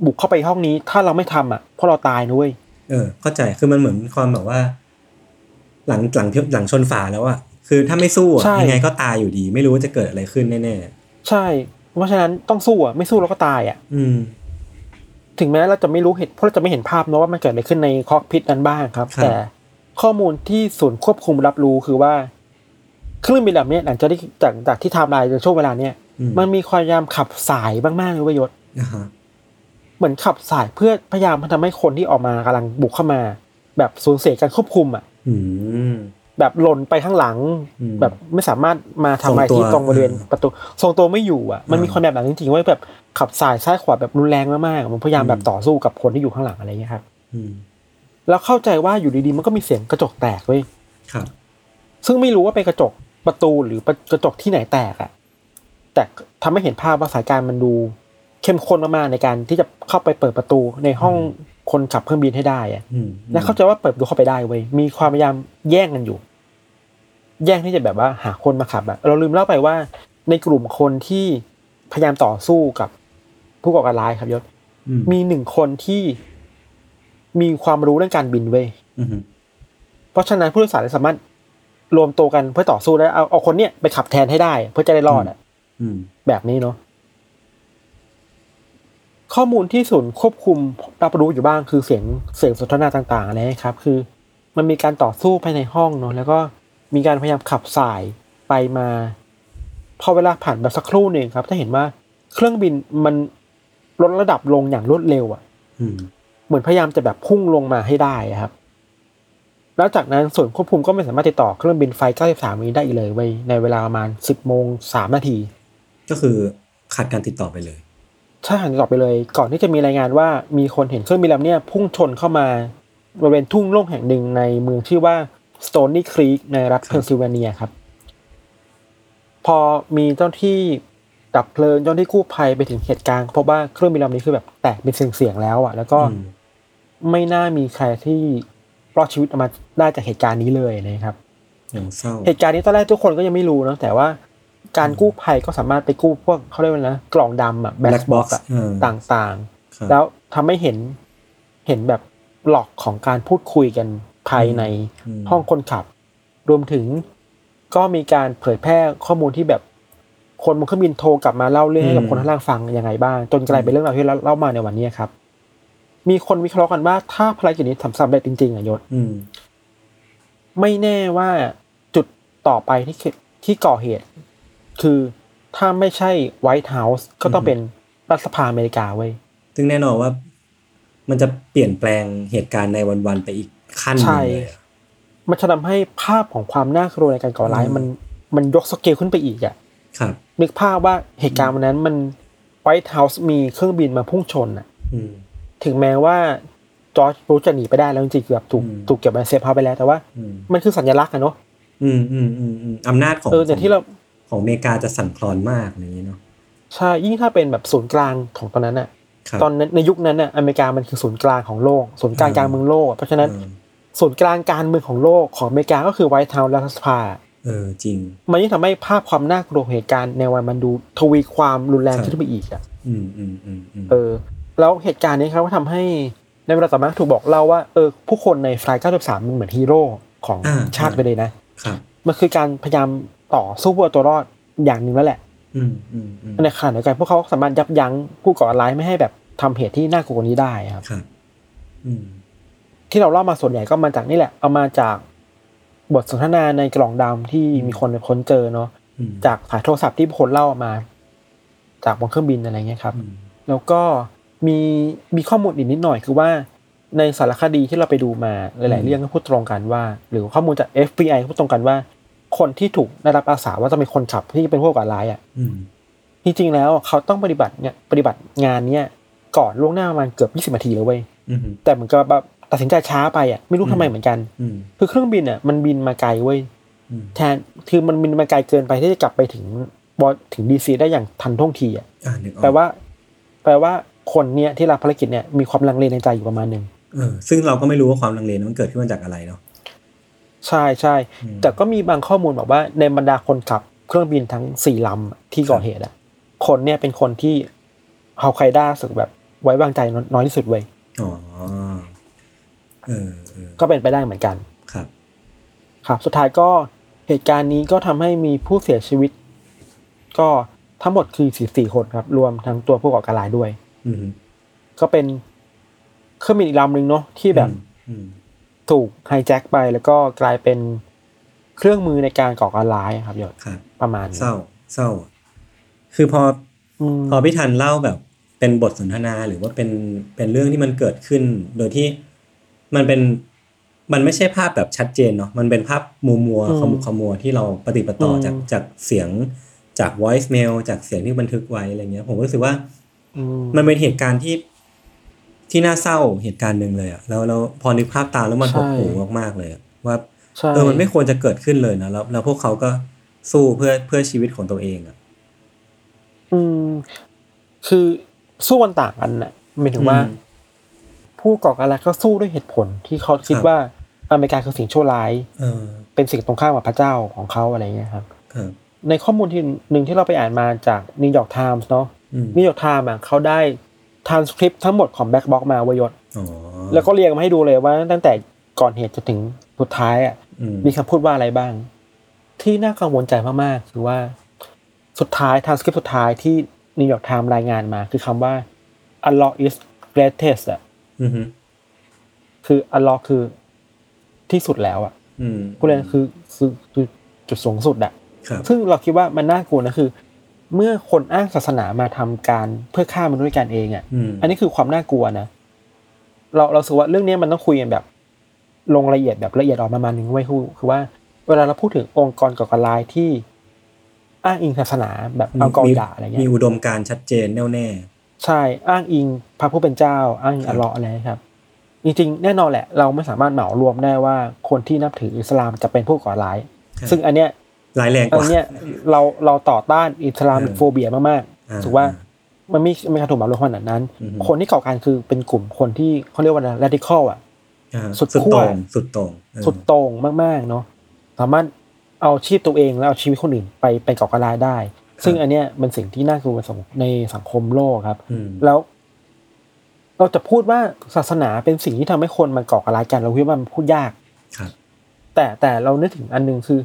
บุกเข้าไปห้องนี้ ถ้าเราไม่ทำอะพวกเราตายนุ้ยเออ เข้าใจคือมันเหมือนความแบบว่า หลังหลังหลังชนฝาแล้วอะคือถ้าไม่สู้อะยังไงก็ตายอยู่ดี ไม่รู้ว่าจะเกิดอะไรขึ้นแน่ใช่ เพราะฉะนั้นต้องสู้อะไม่สู้เราก็ตายอะๆอืม ถึงแม้เราจะไม่รู้เหตุเพราะเราจะไม่เห็นภาพนะว่ามันเกิดอะไรขึ้นในคอกพิทนั้นบ้างครับครับ แต่ข้อมูลที่ศูนย์ควบคุมรับรู้คือว่าเครื่องบินลำเนี้ยหลังจากที่จากจากที่ไทม์ไลน์ในช่วงเวลาเนี้ยอืมมันมีความพยายามขับส่ายมากๆเลยเว้ยยศอ่าฮะเหมือนขับส่ายเพื่อพยายามทำให้คนที่ออกมากำลังบุกเข้ามา แบบสูญเสียการควบคุมอะอืม แบบหล่นไปข้างหลังอืมแบบไม่สามารถมาทำอะไรทรงตัวที่ตรงบริเวณเออประตูทรงตัวไม่อยู่อะมันมีอ่าคนแบบนั้นจริงๆว่าแบบขับส่ายซ้ายขวาแบบรุนแรงมากๆมันพยายามอืมแบบต่อสู้กับคนที่อยู่ข้างหลังอะไรอย่างเงี้ยครับอืมแล้วเข้าใจว่าอยู่ดีๆมันก็มีเสียงกระจกแตกเว้ยครับ ซึ่งไม่รู้ว่าเป็นกระจกประตูหรือกระจกที่ไหนแตกอะแต่ทำให้เห็นภาพว่าสถานการณ์มันดูเข้มข้นมากๆในการที่จะเข้าไปเปิดประตูในห้อง คนขับเครื่องบินให้ได้อะอืมและเข้าใจว่าเปิดประตูเข้าไปได้เว้ยมีความพยายามแย่งกันอยู่ แย่งที่จะแบบว่าหาคนมาขับอะเราลืมเล่าไปว่า ในกลุ่มคนที่พยายามต่อสู้กับผู้ก่อการร้ายครับยศอืมมีหนึ่งคนที่มีความรู้เรื่องการบินเว้ยอืมเพราะฉะนั้นผู้โดยสารสามารถรวมตัวกันเพื่อต่อสู้ได้เอาเอาคนเนี้ยไปขับแทนให้ได้ เพื่อจะได้รอดอะอืมแบบนี้เนาะ ข้อมูลที่ศูนย์ควบคุมรับรู้อยู่บ้างคือเสียงเสียงสนทนาต่างๆอะไรนะครับ คือ มันมีการต่อสู้ภายในห้องเนาะแล้วก็มีการพยายามขับสายไปมา พอเวลาผ่านไปสักครู่หนึ่งครับจะเห็นว่าเครื่องบินมันลดระดับลงอย่างรวดเร็วอะอืมเหมือนพยายามจะแบบพุ่งลงมาให้ได้อะครับ แล้วจากนั้นส่วนย์ควบคุมก็ไม่สามารถติดต่อเครื่องบินไฟ 93 นี้ได้อีกเลยเว้ยในเวลาประมาณ 10โมง3นาที ก็คือขาดการติดต่อไปเลย ใช่หันต่อไปเลย ก่อนที่จะมีรายงานว่ามีคนเห็นเครื่องบินลำเนี้ยพุ่งชนเข้ามาบริเวณทุ่งโล่งแห่งหนึ่งในเมืองชื่อว่า Stony Creek ในรัฐเพนซิลเวเนียครับ พอมีเจ้าหน้าที่ดับเพลิงเจ้าหน้าที่กู้ภัยไปถึงเหตุการณ์ก็พบว่าเครื่องบินลำนี้คือแบบแตกเป็นเสี่ยงๆแล้วอะ แล้วก็อืมไม่น่ามีใครที่รอดชีวิตออกมาได้จากเหตุการณ์นี้เลยนะครับ อย่างเศร้า เหตุการณ์นี้ตอนแรกทุกคนก็ยังไม่รู้นะแต่ว่า การกู้ภัยก็สามารถไปกู้พวกเขาเรียกว่าอะไรนะกล่องดำอะแบ็ Black บ็อก box อะเออต่างครับๆแล้วทำให้เห็นเห็นแบบ log ของการพูดคุยกันภายในอืมห้องคนขับ รวมถึงก็มีการเผยแพร่ข้อมูลที่แบบคนบนเครื่องบินโทรกลับมาเล่าเรื่องให้กับคนข้างล่างฟังยังไงบ้าง จนกลายเป็นเรื่องราวที่เราเล่ามาในวันนี้ครับ มีคนวิเคราะห์กันว่าถ้าภารกิจนี้ทำสำเร็จจริงๆอะยศอืมไม่แน่ว่าจุดต่อไปที่เขาที่ก่อเหตุ คือถ้าไม่ใช่ White House ก็ต้องเป็นรัฐสภาอเมริกาเว้ยซึ่งแน่นอนว่า มันจะเปลี่ยนแปลงเหตุการณ์ในวันๆไปอีกขั้นหนึ่งใช่เลยอะมันจะทำให้ภาพของความน่ากลัวในการก่อการร้ายอืมมันมันยกสเกลขึ้นไปอีกอะครับนึกภาพว่าเหตุการณ์วันนั้นมัน White House มีเครื่องบินมาพุ่งชนอะอืมถึงแม้ว่าจอร์จบุชจะหนีไปได้แล้วจริงๆเกือบถูกอืมถูกเก็บไว้ safe house ไปแล้วแต่ว่าอืมมันคือสัญลักษณ์อะเนาะอืมอืมอืมอืมอำนาจของเออแต่ที่เรา ของอเมริกาจะสั่นคลอนมากอย่างนี้เนาะใช่ยิ่งถ้าเป็นแบบศูนย์กลางของตอนนั้นอะครับตอนนั้นในยุคนั้นน่ะอเมริกามันคือศูนย์กลางของโลกศูนย์กลางอืมกลางเมืองโลก เพราะฉะนั้นเออศูนย์กลางการเมืองของโลกของอเมริกาก็คือ White House และรัฐสภาเออจริง มันยิ่งทำให้ภาพความน่ากลัวของเหตุการณ์ในวันมันดูทวีความรุนแรงครับขึ้นไปอีกอะอืมอืมอืมอืมเออ แล้วเหตุการณ์นี้ครับก็ทำให้ในเวลาต่อมาถูกบอกเล่าว่าเออผู้คนใน flight 93มันเหมือนฮีโร่ของอ่าชาติไปเลยนะครับมันคือการพยายาม ต่อสู้เพื่อเอาตัวรอดอย่างหนึ่งแล้วแหละอืมอืมอืมในขณะเดียวกันพวกเขาสามารถยับยั้งผู้ก่อการร้ายไม่ให้แบบทำเหตุที่น่ากลัวกว่านี้ได้ครับครับอืมที่เราเล่ามาส่วนใหญ่ก็มาจากนี่แหละ เอามาจากบทสนทนาในกล่องดำที่มีคนค้นเจอเนาะอืมจากสายโทรศัพท์ที่คนเล่ามา จากบนเครื่องบินอะไรเงี้ยครับอืมแล้วก็มีมีข้อมูลอีกนิดหน่อยคือว่าในสารคดีที่เราไปดูมาหลาย ๆ เรื่องก็พูดตรงกันว่า หรือข้อมูลจาก FBI ก็พูดตรงกันว่า คนที่ถูกได้รับอาสาว่าจะเป็นคนขับที่เป็นพวกก่อร้ายอะอืมจริงๆแล้วเขาต้องปฏิบัติเนี่ยปฏิบัติงานเนี้ยก่อนล่วงหน้าประมาณเกือบ20นาทีเลยเว้ยอืมแต่เหมือนกับแบบตัดสินใจช้าไปอะไม่รู้ทำไมเหมือนกันอืมคือเครื่องบินอะมันบินมาไกลเว้ยอืมแทนคือมันบินมาไกลเกินไปที่จะกลับไปถึงบอถึงดีซีได้อย่างทันท่วงทีอะอ่านึกออกแปลว่า แปลว่าคนเนี้ยที่รับภารกิจเนี่ยมีความลังเลในใจอยู่ประมาณหนึ่งเออซึ่งเราก็ไม่รู้ว่าความลังเลนั้นมันเกิดขึ้นมาจากอะไรเนาะ ใช่ใช่อืมแต่ก็มีบางข้อมูลบอกว่าในบรรดาคนขับเครื่องบินทั้งสี่ลำที่ก่อเหตุอะ คนเนี่ยเป็นคนที่เฮาไคด้าสึกแบบ ไว้วางใจน้อยที่สุดเว้ยอ๋อเออเออก็เป็นไปได้เหมือนกันครับ ครับ สุดท้ายก็เหตุการณ์นี้ก็ทำให้มีผู้เสียชีวิต ก็ทั้งหมดคือสี่สี่คนครับ รวมทั้งตัวผู้ก่อการร้ายด้วย อืมก็เป็นเครื่องบินอีกลำหนึ่งเนาะที่แบบอืม ถูกไฮแจ็คไปแล้วก็กลายเป็นเครื่องมือในการก่อการร้ายครับยศครับประมาณนี้เศร้าเศร้า คือพออืมพอพี่ทันเล่าแบบเป็นบทสนทนาหรือว่าเป็นเป็นเรื่องที่มันเกิดขึ้น โดยที่มันเป็นมันไม่ใช่ภาพแบบชัดเจนเนาะมันเป็นภาพมัวมัวอืมขมุกขมัวที่เราปฏิปต่ออมจากจากเสียงจาก voice mail จากเสียงที่บันทึกไว้อะไรเงี้ย ผมรู้สึกว่าอืมมันเป็นเหตุการณ์ที่ ที่น่าเศร้าเหตุการณ์หนึ่งเลยอะแล้วแล้วพอนึกภาพตามแล้วมันหดหู่มากๆเลยอะว่าใช่เออมันไม่ควรจะเกิดขึ้นเลยนะแล้วแล้วพวกเขาก็สู้เพื่อเพื่อชีวิตของตัวเองอะอืม คือสู้กันต่างกันน่ะหมายถึงว่าอืมผู้ก่อการร้ายก็สู้ด้วยเหตุผลที่เขาคิดครับว่าอเมริกาคือสิ่งชั่วร้ายเออเป็นสิ่งตรงข้ามกับพระเจ้าของเขาอะไรเงี้ยครับครับในข้อมูลที่หนึ่งที่เราไปอ่านมาจาก New York Times เนาะอืม New York Times อะเขาได้ ทานสคริปต์ทั้งหมดของ black box มาเว้ยยศอ๋อแล้วก็เรียงมาให้ดูเลยว่าตั้งแต่ก่อนเหตุจนถึงสุดท้ายอะอืมมีคำพูดว่าอะไรบ้าง ที่น่ากังวลใจมากๆคือว่าสุดท้ายทานสคริปต์สุดท้ายที่ New York Times รายงานมา คือคำว่า Allah is greatest อะอืมฮึคือ Allah คือที่สุดแล้วอะอืมพูดเลยคือคือคือจุดสูงสุดอะครับซึ่งเราคิดว่ามันน่ากลัวนะคือ เมื่อคนอ้างศาสนามาทำการเพื่อฆ่ามนุษย์ด้วยกันเองอะอืมอันนี้คือความน่ากลัวนะเราเรารู้สึกว่าเรื่องนี้มันต้องคุยกันแบบ ลงรายละเอียดแบบละเอียดออกประมาณหนึ่งเว้ยคือคือว่า เวลาเราพูดถึงองค์กรก่อการร้ายที่อ้างอิงศาสนาแบบอัลกออิดะอะไรเงี้มียอุดมการณ์ชัดเจนแน่วแน่ใช่อ้างอิงพระผู้เป็นเจ้า อ้างอิงครัอับลเลาะห์อะไรครับ จริงๆ แน่นอนแหละ เราไม่สามารถเหมารวมได้ว่าคนที่นับถืออิสลามจะเป็นผู้ก่อร้าย ซึ่งอันเนี้ย ร้ายแรงกอัว่านเนี้ยเราเราต่อต้านอิสลามเออโฟเบียมากอ่าๆถือว่ามันไม่ไม่กระถูกเหมารวมขนาดนั้นอือฮึคนที่ก่อการคือเป็นกลุ่มคนที่เขาเรียกว่า radical อะอ่าสุดสุดขั้วโต่งสุดโต่งเออสุดโต่งมากๆเนาะสามารถเอาชีพตัวเองแล้วเอาชีวิตคนอื่นไปไปก่อการร้ายได้ ซึ่งอันเนี้ยเป็นสิ่งที่น่ากลัวในสังคมโลกครับอืมแล้ว เราจะพูดว่าศาสนาเป็นสิ่งที่ทำให้คนมันก่อการร้ายกัน เราคิดว่ามันพูดยากครับแต่แต่เรานึกถึงอันหนึงคือ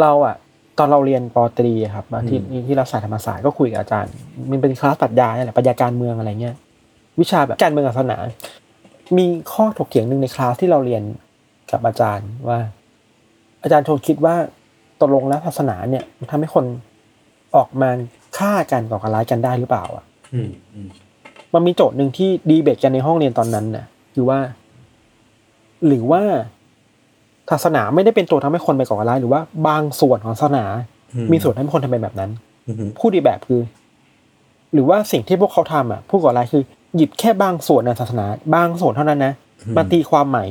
เราอะตอนเราเรียนปอตรีอะครับมาที่ที่รัฐศาสตร์ธรรมศาสตร์ก็คุยกับอาจารย์ มันเป็นคลาสปรัชญาเนี่ยแหละปรัชญาการเมืองอะไรเงี้ยวิชาแบบการเมืองศาสนา มีข้อถกเถียงหนึ่งในคลาสที่เราเรียนกับอาจารย์ว่า อาจารย์ชนคิดว่าตกลงแล้วศาสนาเนี่ยมันทำให้คนออกมาฆ่ากันก่อการร้ายกันได้หรือเปล่าอะอืมอืมมันมีโจทย์หนึ่งที่ดีเบตกันในห้องเรียนตอนนั้นน่ะคือว่า หรือว่า ศาสนาไม่ได้เป็นตัวทำให้คนไปก่อการร้ายหรือว่าบางส่วนของศาสนาอืมีส่วนทำให้คนทำเป็นแบบนั้นอืมผู้ดีแบบคือ หรือว่าสิ่งที่พวกเขาทำอะผู้ก่อการร้ายคือ หยิบแค่บางส่วนในศาสนา บางส่วนเท่านั้นนะมาตีความใหม่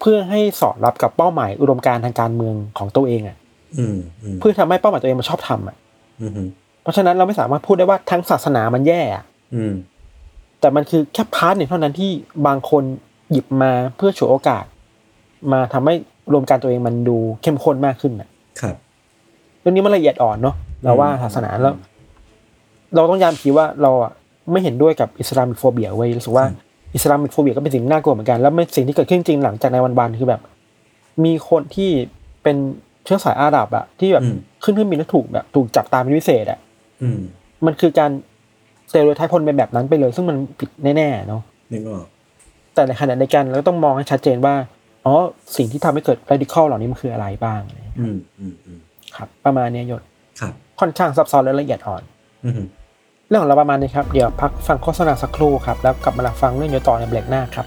เพื่อให้สอดรับกับเป้าหมายอุดมการณ์ทางการเมืองของตัวเองอะอืมอืมเพื่อทำให้เป้าหมายตัวเองมันชอบทำอะอืมเพราะฉะนั้นเราไม่สามารถพูดได้ว่าทั้งศาสนามันแย่อะอืมแต่มันคือแค่ part หนึ่งเท่านั้นที่บางคนหยิบมาเพื่อฉวยโอกาส มาทำให้อุดมการณ์ตัวเองมันดูเข้มข้นมากขึ้นน่ะครับเรื่องนี้มันละเอียดอ่อนเนาะเราว่าศาสนาแล้ว เราต้องย้ำอีกทีว่าเราอะไม่เห็นด้วยกับ Islamic phobia เว้ยรู้สึกว่าครับ Islamic phobia ก็เป็นสิ่งน่ากลัวเหมือนกันแล้วมันสิ่งที่เกิดขึ้นจริงหลังจาก nine one one คือแบบ มีคนที่เป็นเชื้อสายอาหรับอะที่แบบอืมขึ้นเครื่องบินแล้วถูกแบบ ถูกจับตาเป็นพิเศษอะอืมมันคือการ stereotype คนเป็นแบบนั้นไปเลย ซึ่งมันผิดแน่ๆเนาะนึกออกแต่ในขณะในกันเราก็ต้องมองให้ชัดเจนว่า อ๋อสิ่งที่ทำให้เกิด radical เหล่านี้มันคืออะไรบ้าง อืมอืมอืมครับ ประมาณเนี้ยยศครับ ค่อนข้างซับซ้อนและละเอียดอ่อน อืมเรื่องของเราประมาณนี้ครับ เดี๋ยวพักฟังโฆษณาสักครู่ครับ แล้วกลับมาฟังเรื่องยศต่อในเบรกหน้าครับ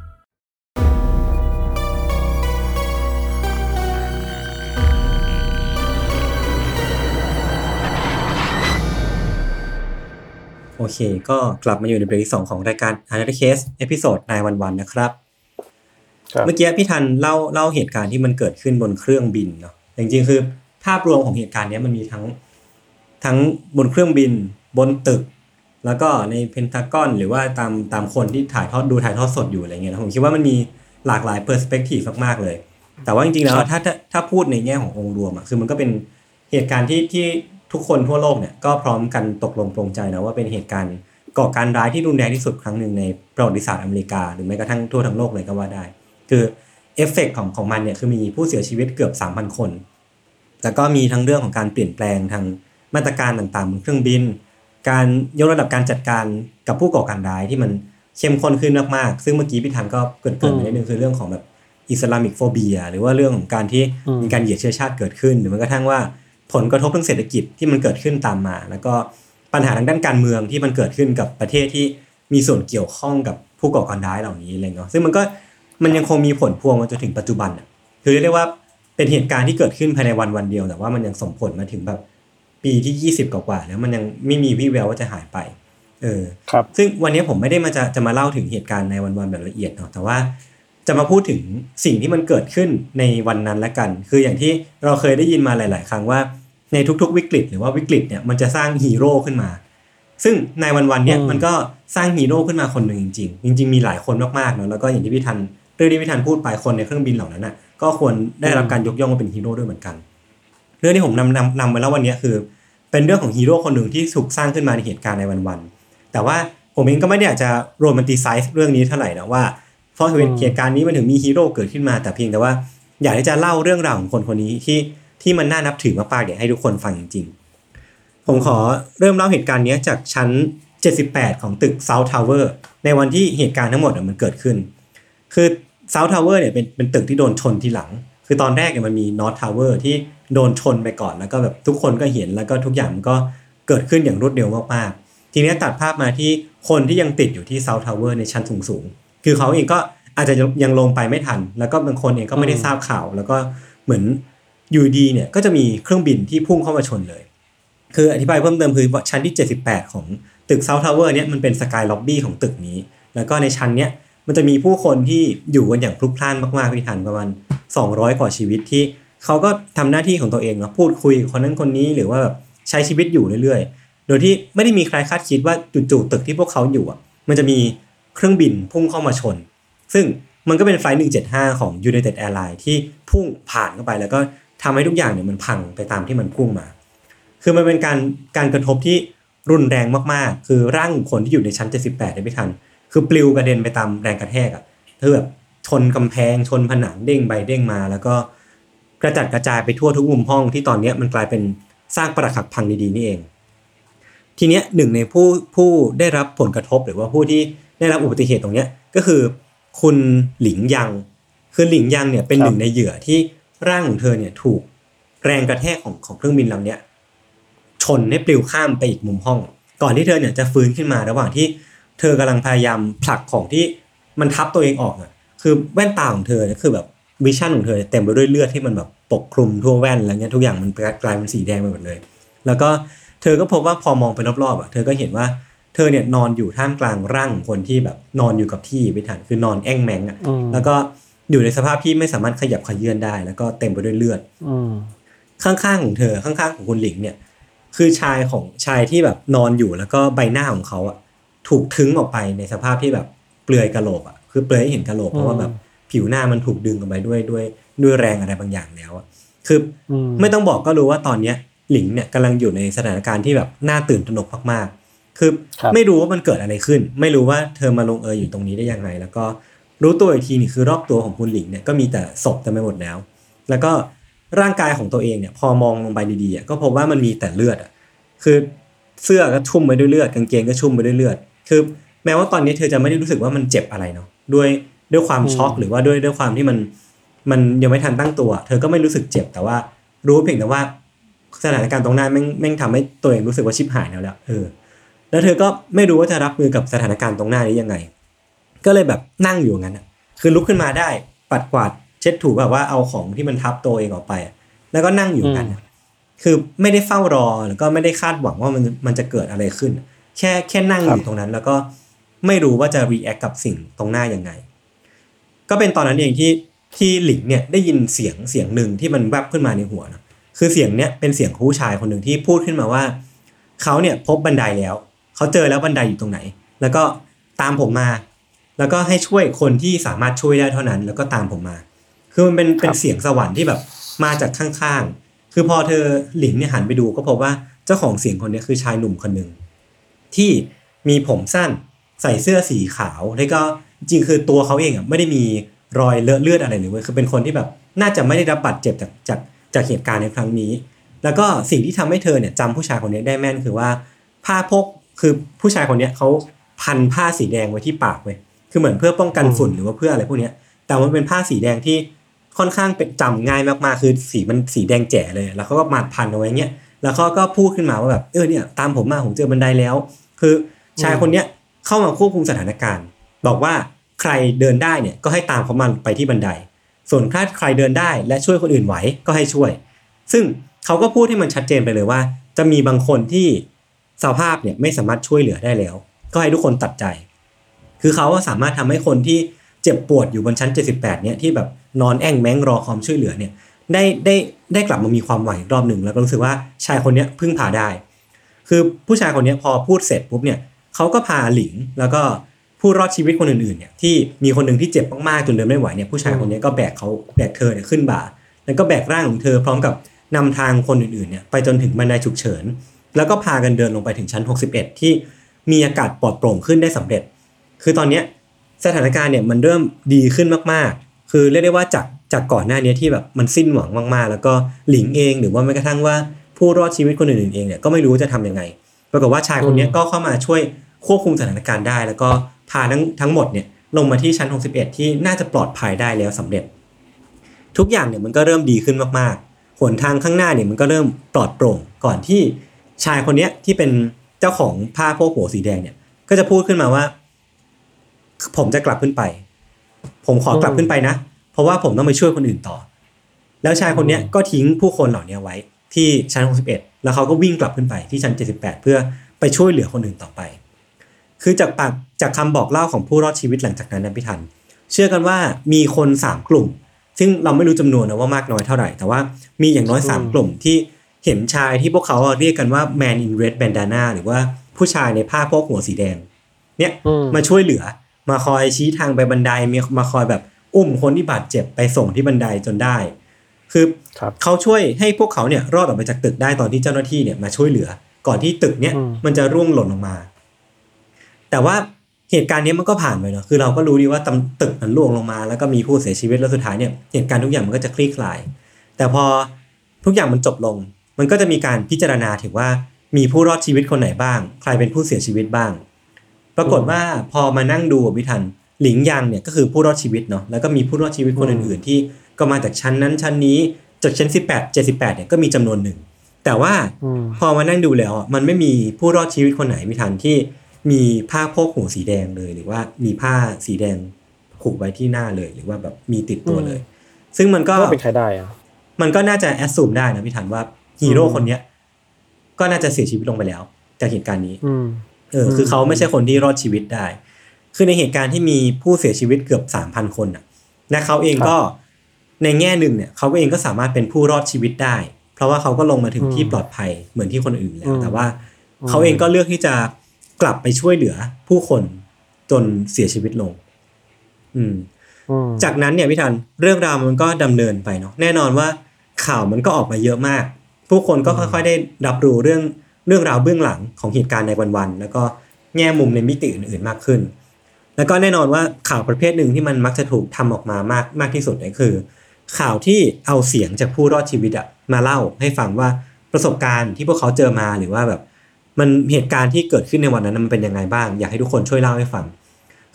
โอเค ก็กลับมาอยู่ในเบรกที่สองของรายการ a n a l y Case episode nine one one นะครับครับ เมื่อกี้พี่ธัญเล่าเล่าเหตุการณ์ที่มันเกิดขึ้นบนเครื่องบินเนาะแต่จริงๆคือ ภาพรวมของเหตุการณ์เนี้ยมันมีทั้งทั้งบนเครื่องบินบนตึก แล้วก็ในเพนทากอนหรือว่าตามตามคนที่ถ่ายทอดดูถ่ายทอดสดอยู่อะไรเงี้ยนะผมคิดว่ามันมีหลากหลาย perspective มากๆเลย แต่ว่าจริงๆแล้วถ้าถ้าถ้าพูดในแง่ขององค์รวมอะคือมันก็เป็นเหตุการณ์ที่ที่ ทุกคนทั่วโลกเนี่ยก็พร้อมกันตกลงปรงใจนะว่าเป็นเหตุการณ์ก่อการร้ายที่รุนแรงที่สุดครั้งหนึ่งในประวัติศาสตร์อเมริกาหรือแม้กระทั่งทั่วทั้งโลกเลยก็ว่าได้ คือเอฟเฟกต์ของของมันเนี่ยคือมีผู้เสียชีวิตเกือบ 3,000 คน แล้วก็มีทั้งเรื่องของการเปลี่ยนแปลงทางมาตรการต่างๆบนเครื่องบิน การยกระดับการจัดการกับผู้ก่อการร้ายที่มันเข้มข้นขึ้นมากๆ ซึ่งเมื่อกี้พี่ธันก็เกิดเกรินไปนิดนึงคือเรื่องของแบบอิสลามิกโฟเบีย หรือว่าเรื่องของการที่มมีการเหยียดเชื้อชาติเกิดขึ้น หรือแม้กระทั่งว่า ผลกระทบทางเศรษฐกิจที่มันเกิดขึ้นตามมา แล้วก็ปัญหาทางด้านการเมืองที่มันเกิดขึ้นกับประเทศที่มีส่วนเกี่ยวข้องกับผู้ก่อการร้ายเหล่านี้อะไรเงี้ยซึ่งมันก็มันยังคงมีผลพวงมาจนถึงปัจจุบันอะคือเรียกได้ว่าเป็นเหตุการณ์ที่เกิดขึ้นภายในวันวันเดียว แต่ว่ามันยังส่งผลมาถึงแบบปีที่ 20 กว่าๆแล้วมันยังไม่มีวี่แววว่าจะหายไป เออครับ ซึ่งวันนี้ผมไม่ได้มาจะจะมาเล่าถึงเหตุการณ์ในวันๆแบบละเอียดเนาะแต่ว่าจะมาพูดถึงสิ่งที่มันเกิดขึ้นในวันนั้นละกัน คืออย่างที่เราเคยได้ยินมาหลาย ๆ ครั้งว่า ในทุกๆ วิกฤต หรือว่าวิกฤตเนี่ยมันจะสร้างฮีโร่ขึ้นมา ซึ่ง nine one one เนี่ยอืมมันก็สร้างฮีโร่ขึ้นมาคนหนึ่งจริงๆ จริง ๆ มีหลายคนมากๆเนาะแล้วก็อย่างที่พี่ธัญเรื่องที่พี่ธัญพูดไปคนในเครื่องบินเหล่านั้นน่ะก็ควรได้รับการยกย่องว่าเป็นฮีโร่ด้วยเหมือนกัน เรื่องที่ผมนำนำนำมาแล้ววันนี้คือ เป็นเรื่องของฮีโร่คนหนึ่งที่ถูกสร้างขึ้นมาในเหตุการณ์ nine one one แต่ว่าผมเองก็ไม่ได้อยากจะโรแมนติไซส์เรื่องนี้เท่าไหร่นะว่าเพราะเหตุการณ์นี้มันถึงมีฮีโร่เกิดขึ้นมาแต่เพียงแต่ว่า อยากที่จะเล่าเรื่องราวของคนคนนี้ที่ ที่มันน่านับถือมากๆเดี๋ยวให้ทุกคนฟังจริงๆ ผมขอเริ่มเล่าเหตุการณ์นี้จากชั้น 78 ของตึก South Tower ในวันที่เหตุการณ์ทั้งหมดมันเกิดขึ้น คือ South Tower เนี่ยเป็นเป็นตึกที่โดนชนทีหลัง คือตอนแรกเนี่ยมันมี North Tower ที่โดนชนไปก่อนแล้วก็แบบทุกคนก็เห็นแล้วก็ทุกอย่างมันก็เกิดขึ้นอย่างรวดเร็วมากๆ ทีนี้ตัดภาพมาที่คนที่ยังติดอยู่ที่ South Tower ในชั้นสูงๆ คือเขาเองก็อาจจะยังลงไปไม่ทัน แล้วก็บางคนเองก็ไม่ได้ทราบข่าว แล้วก็เหมือน อยู่ดีเนี่ยก็จะมีเครื่องบินที่พุ่งเข้ามาชนเลย คืออธิบายเพิ่มเติมคือชั้นที่ 78 ของตึก South Tower เนี่ยมันเป็นสกายล็อบบี้ของตึกนี้ แล้วก็ในชั้นเนี้ยมันจะมีผู้คนที่อยู่กันอย่างพลุกพล่านมากๆพี่ทันประมาณ 200 กว่าชีวิตที่เขาก็ทำหน้าที่ของตัวเองนะพูดคุยคนนั้นคนนี้หรือว่าแบบใช้ชีวิตอยู่เรื่อยๆ โดยที่ไม่ได้มีใครคาดคิดว่าจู่ๆตึกที่พวกเขาอยู่อะมันจะมีเครื่องบินพุ่งเข้ามาชน ซึ่งมันก็เป็นไฟล์175 ของ United Airlines ที่พุ่งผ่านเข้าไปแล้วก็ ทำให้ทุกอย่างเนี่ยมันพังไปตามที่มันพุ่งมา คือมันเป็นการการกระทบที่รุนแรงมากๆ คือร่างคนที่อยู่ในชั้น 78ได้ไม่ทัน คือปลิวกระเด็นไปตามแรงกระแทกอะคือแบบชนกำแพงชนผนังเด้งไปเด้งมา แล้วก็กระจัดกระจายไปทั่วทุกมุมห้องที่ตอนเนี้ยมันกลายเป็นสร้างปรักหักพังดีๆนี่เอง ทีเนี้ยหนึ่งในผู้ผู้ได้รับผลกระทบหรือว่าผู้ที่ได้รับอุบัติเหตุตรงเนี้ยก็คือ คุณหลิงยังคือหลิงยังเนี่ยเป็นหนึ่งในเหยื่อที่ ร่างของเธอเนี่ยถูกแรงกระแทกของของเครื่องบินลำเนี้ยชนให้ปลิวข้ามไปอีกมุมห้อง ก่อนที่เธอเนี่ยจะฟื้นขึ้นมาระหว่างที่เธอกำลังพยายามผลักของที่มันทับตัวเองออกอะ คือแว่นตาของเธอเนี่ยคือแบบวิชั่นของเธอเนี่ยเต็มไปด้วยเลือดที่มันแบบปกคลุมทั่วแว่นแล้วเนี่ยทุกอย่างมันกลายเป็นสีแดงไปหมดเลย แล้วก็เธอก็พบว่าพอมองไปรอบๆอะเธอก็เห็นว่าเธอเนี่ยนอนอยู่ท่ามกลางร่างของคนที่แบบนอนอยู่กับที่ไม่ทันคือนอนแอ่งแมงอะอืมแล้วก็ อยู่ในสภาพที่ไม่สามารถขยับขยื่นได้ แล้วก็เต็มไปด้วยเลือดอืมข้างๆของเธอข้างๆของคุณหลิงเนี่ย คือชายของชายที่แบบนอนอยู่แล้วก็ใบหน้าของเขาอะถูกทึ้งออกไปในสภาพที่แบบเปลือยกะโหลกอะคือเปลือยให้เห็นกะโหลกเพราะว่าแบบผิวหน้ามันถูกดึงออกไปด้วยด้วยด้วยแรงอะไรบางอย่างแล้วอะคืออมไม่ต้องบอกก็รู้ว่าตอนเนี้ยหลิงเนี่ยกำลังอยู่ในสถานการณ์ที่แบบน่าตื่นตระหนกมากๆ คือครับไม่รู้ว่ามันเกิดอะไรขึ้น ไม่รู้ว่าเธอมาลงเอยอยู่ตรงนี้ได้ยังไง แล้วก็ รู้ตัวอีกทีนี่คือรอบตัวของคุณหลิงเนี่ยก็มีแต่ศพเต็มไปหมดแล้ว แล้วก็ร่างกายของตัวเองเนี่ยพอมองลงไปดีๆอะก็พบว่ามันมีแต่เลือดอะคือเสื้อก็ชุ่มไปด้วยเลือดกางเกงก็ชุ่มไปด้วยเลือด คือ แม้ว่าตอนนี้เธอจะไม่ได้รู้สึกว่ามันเจ็บอะไรเนาะด้วยด้วยความช็อกหรือว่าด้วยด้วยความที่มันมันยังไม่ทันตั้งตัว เธอก็ไม่รู้สึกเจ็บแต่ว่า รู้เพียงแต่ว่าสถานการณ์ตรงหน้าแม่งแม่งทำให้ตัวเองรู้สึกว่าชิบหายแล้วแหละเออแล้วเธอก็ไม่รู้ว่าจะรับมือกับสถานการณ์ตรงหน้านี้ยังไง ก็เลยแบบนั่งอยู่งั้นอะคือลุกขึ้นมาได้ปัดกวาดเช็ดถูแบบว่าเอาของที่มันทับตัวเองออกไปอะแล้วก็นั่งอยู่กันอะคือไม่ได้เฝ้ารอแล้วก็ไม่ได้คาดหวังว่ามันมันจะเกิดอะไรขึ้น แค่แค่นั่งอยู่ตรงนั้น แล้วก็ไม่รู้ว่าจะ react กับสิ่งตรงหน้ายังไง ก็เป็นตอนนั้นเองที่ที่หลิงเนี่ยได้ยินเสียงเสียงหนึ่งที่มันแวบขึ้นมาในหัวนะคือเสียงเนี้ยเป็นเสียงของผู้ชายคนหนึ่งที่พูดขึ้นมาว่าเขาเนี่ยพบบันไดแล้ว เขาเจอแล้วบันไดอยู่ตรงไหน แล้วก็ตามผมมา แล้วก็ให้ช่วยคนที่สามารถช่วยได้เท่านั้น แล้วก็ตามผมมา คือมันเป็นเป็นเสียงสวรรค์ที่แบบมาจากข้างๆ คือพอเธอหลิงเนี่ยหันไปดูก็พบว่าเจ้าของเสียงคนเนี้ยคือชายหนุ่มคนหนึ่งที่มีผมสั้นใส่เสื้อสีขาวแล้วก็จริงๆคือตัวเขาเองอะไม่ได้มีรอยเลอะเลือดอะไรเลยเว้ยคือเป็นคนที่แบบน่าจะไม่ได้รับบาดเจ็บจากจากจากเหตุการณ์ในครั้งนี้ แล้วก็สิ่งที่ทำให้เธอเนี่ยจำผู้ชายคนนี้ได้แม่นคือว่าผ้าพกคือผู้ชายคนเนี้ยเขาพันผ้าสีแดงไว้ที่ปากเว้ย คือเหมือนเพื่อป้องกันฝุ่นหรือว่าเพื่ออะไรพวกเนี้ย แต่มันเป็นผ้าสีแดงที่ค่อนข้างเป็นจำง่ายมากๆ คือสีมันสีแดงแจ๋เลย แล้วเขาก็มัดพันเอาไว้เงี้ย แล้วเขาก็พูดขึ้นมาว่าแบบเออเนี่ยตามผมมาผมเจอบันไดแล้ว คือชายคนเนี้ยเข้ามาควบคุมสถานการณ์ บอกว่าใครเดินได้เนี่ยก็ให้ตามเขามาไปที่บันได ส่วนถ้าใครเดินได้และช่วยคนอื่นไหวก็ให้ช่วย ซึ่งเขาก็พูดให้มันชัดเจนไปเลยว่า จะมีบางคนที่สภาพเนี่ยไม่สามารถช่วยเหลือได้แล้ว ก็ให้ทุกคนตัดใจ คือเขาอะสามารถทำให้คนที่เจ็บปวดอยู่บนชั้น 78 เนี่ยที่แบบนอนแอ่งแม้งรอความช่วยเหลือเนี่ยได้ได้ได้กลับมามีความหวังอีกรอบหนึ่งแล้วก็รู้สึกว่าชายคนเนี้ยพึ่งพาได้ คือผู้ชายคนเนี้ยพอพูดเสร็จปุ๊บเนี่ยเขาก็พาหลิงแล้วก็ผู้รอดชีวิตคนอื่นๆเนี่ยที่มีคนหนึ่งที่เจ็บมากๆจนเดินไม่ไหวเนี่ยผู้ชายคนเนี้ยก็แบกเขาแบกเธอเนี่ยขึ้นบ่า แล้วก็แบกร่างของเธอพร้อมกับนำทางคนอื่นๆเนี่ยไปจนถึงบันไดฉุกเฉิน แล้วก็พากันเดินลงไปถึงชั้น 61 ที่มีอากาศปลอดโปร่งขึ้นได้สำเร็จ คือตอนเนี้ยสถานการณ์เนี่ยมันเริ่มดีขึ้นมากๆ คือเรียกได้ว่าจากจากก่อนหน้านี้ที่แบบมันสิ้นหวังมากๆ แล้วก็หลิงเองหรือว่าแม้กระทั่งว่าผู้รอดชีวิตคนอื่นๆเองเนี่ยก็ไม่รู้จะทำยังไง ปรากฏว่าชายคนเนี้ยก็เข้ามาช่วยควบคุมสถานการณ์ได้ แล้วก็พาทั้งทั้งหมดเนี่ยลงมาที่ชั้น 61 ที่น่าจะปลอดภัยได้แล้วสำเร็จ ทุกอย่างเนี่ยมันก็เริ่มดีขึ้นมากๆหนทางข้างหน้าเนี่ยมันก็เริ่มปลอดโปร่งก่อนที่ชายคนเนี้ยที่เป็นเจ้าของผ้าโพกหัวสีแดงเนี่ยก็จะพูดขึ้นมาว่า ผมจะกลับขึ้นไป ผมขอกลับขึ้นไปนะ เพราะว่าผมต้องไปช่วยคนอื่นต่อ แล้วชายคนเนี้ยก็ทิ้งผู้คนเหล่านี้ไว้ ที่ชั้น 61 แล้วเขาก็วิ่งกลับขึ้นไปที่ชั้น 78 เพื่อไปช่วยเหลือคนอื่นต่อไป คือจากปากจากคำบอกเล่าของผู้รอดชีวิตหลังจากนั้นนะพี่ทัน เชื่อกันว่ามีคนสามกลุ่ม ซึ่งเราไม่รู้จำนวนนะว่ามากน้อยเท่าไหร่ แต่ว่ามีอย่างน้อยสามกลุ่มที่เห็นชายที่พวกเขาเรียกกันว่า man in red bandana หรือว่าผู้ชายในผ้าโพกหัวสีแดง เนี่ยอืมมาช่วยเหลือ มาคอยชี้ทางไปบันไดมีมาคอยแบบอุ้มคนที่บาดเจ็บไปส่งที่บันไดจนได้ คือครับเขาช่วยให้พวกเขาเนี่ยรอดออกไปจากตึกได้ตอนที่เจ้าหน้าที่เนี่ยมาช่วยเหลือ ก่อนที่ตึกเนี่ยอืมมันจะร่วงหล่นลงมา แต่ว่าเหตุการณ์เนี้ยมันก็ผ่านไปเนาะคือเราก็รู้ดีว่าตำตึกมันร่วงลงมา แล้วก็มีผู้เสียชีวิตแล้วสุดท้ายเนี่ยเหตุการณ์ทุกอย่างมันก็จะคลี่คลาย แต่พอทุกอย่างมันจบลง มันก็จะมีการพิจารณาถึงว่ามีผู้รอดชีวิตคนไหนบ้าง ใครเป็นผู้เสียชีวิตบ้าง ปรากฏว่าพอมานั่งดูอะพิทันหลิงยังเนี่ยก็คือผู้รอดชีวิตเนาะแล้วก็มีผู้รอดชีวิตคนอื่นๆที่ก็มาจากชั้นนั้นชั้นนี้จากชั้น 18 78เนี่ยก็มีจำนวนหนึ่ง แต่ว่าอืมพอมานั่งดูแล้วอะมันไม่มีผู้รอดชีวิตคนไหนพิทันที่มีผ้าโพกหัวสีแดงเลย หรือว่ามีผ้าสีแดงผูกไว้ที่หน้าเลย หรือว่าแบบมีติดตัวเลย ซึ่งมันก็ก็เป็นใครได้อะมันก็น่าจะแอดซูมได้นะพี่ทันว่าฮีโร่คนเนี้ยก็น่าจะเสียชีวิตลงไปแล้ว จากเหตุการณ์นี้อืม เออคือเขาไม่ใช่คนที่รอดชีวิตได้ คือในเหตุการณ์ที่มีผู้เสียชีวิตเกือบสามพันคนอะและเขาเองก็ในแง่หนึ่งเนี่ยเขาเองก็สามารถเป็นผู้รอดชีวิตได้เราะว่าเขาก็ลงมาถึงที่ปลอดภัยเหมือนที่คนอื่นแล้อืวมแต่ว่าเขาเองก็เลือกที่จะกลับไปช่วยเหลือผู้คนจนเสียชีวิตลง อืมอืมจากนั้นเนี่ยพี่ทันเรื่องราวมันก็ดำเนินไปเนาะแน่นอนว่าข่าวมันก็ออกมาเยอะมาก ผู้คนก็ค่อย ๆ ได้รับรู้เรื่องเรื่องราวเบื้องหลังของเหตุการณ์ในวันๆแล้วก็แง่มุมในมิติอื่นๆมากขึ้น แล้วก็แน่นอนว่าข่าวประเภทหนึ่งที่มันมักจะถูกทำออกมามากมากที่สุดเนี่คือ ข่าวที่เอาเสียงจากผู้รอดชีวิตอะมาเล่าให้ฟังว่าประสบการณ์ที่พวกเขาเจอมาหรือว่าแบบ มันเหตุการณ์ที่เกิดขึ้นในวันนั้นมันเป็นยังไงบ้าง อยากให้ทุกคนช่วยเล่าให้ฟัง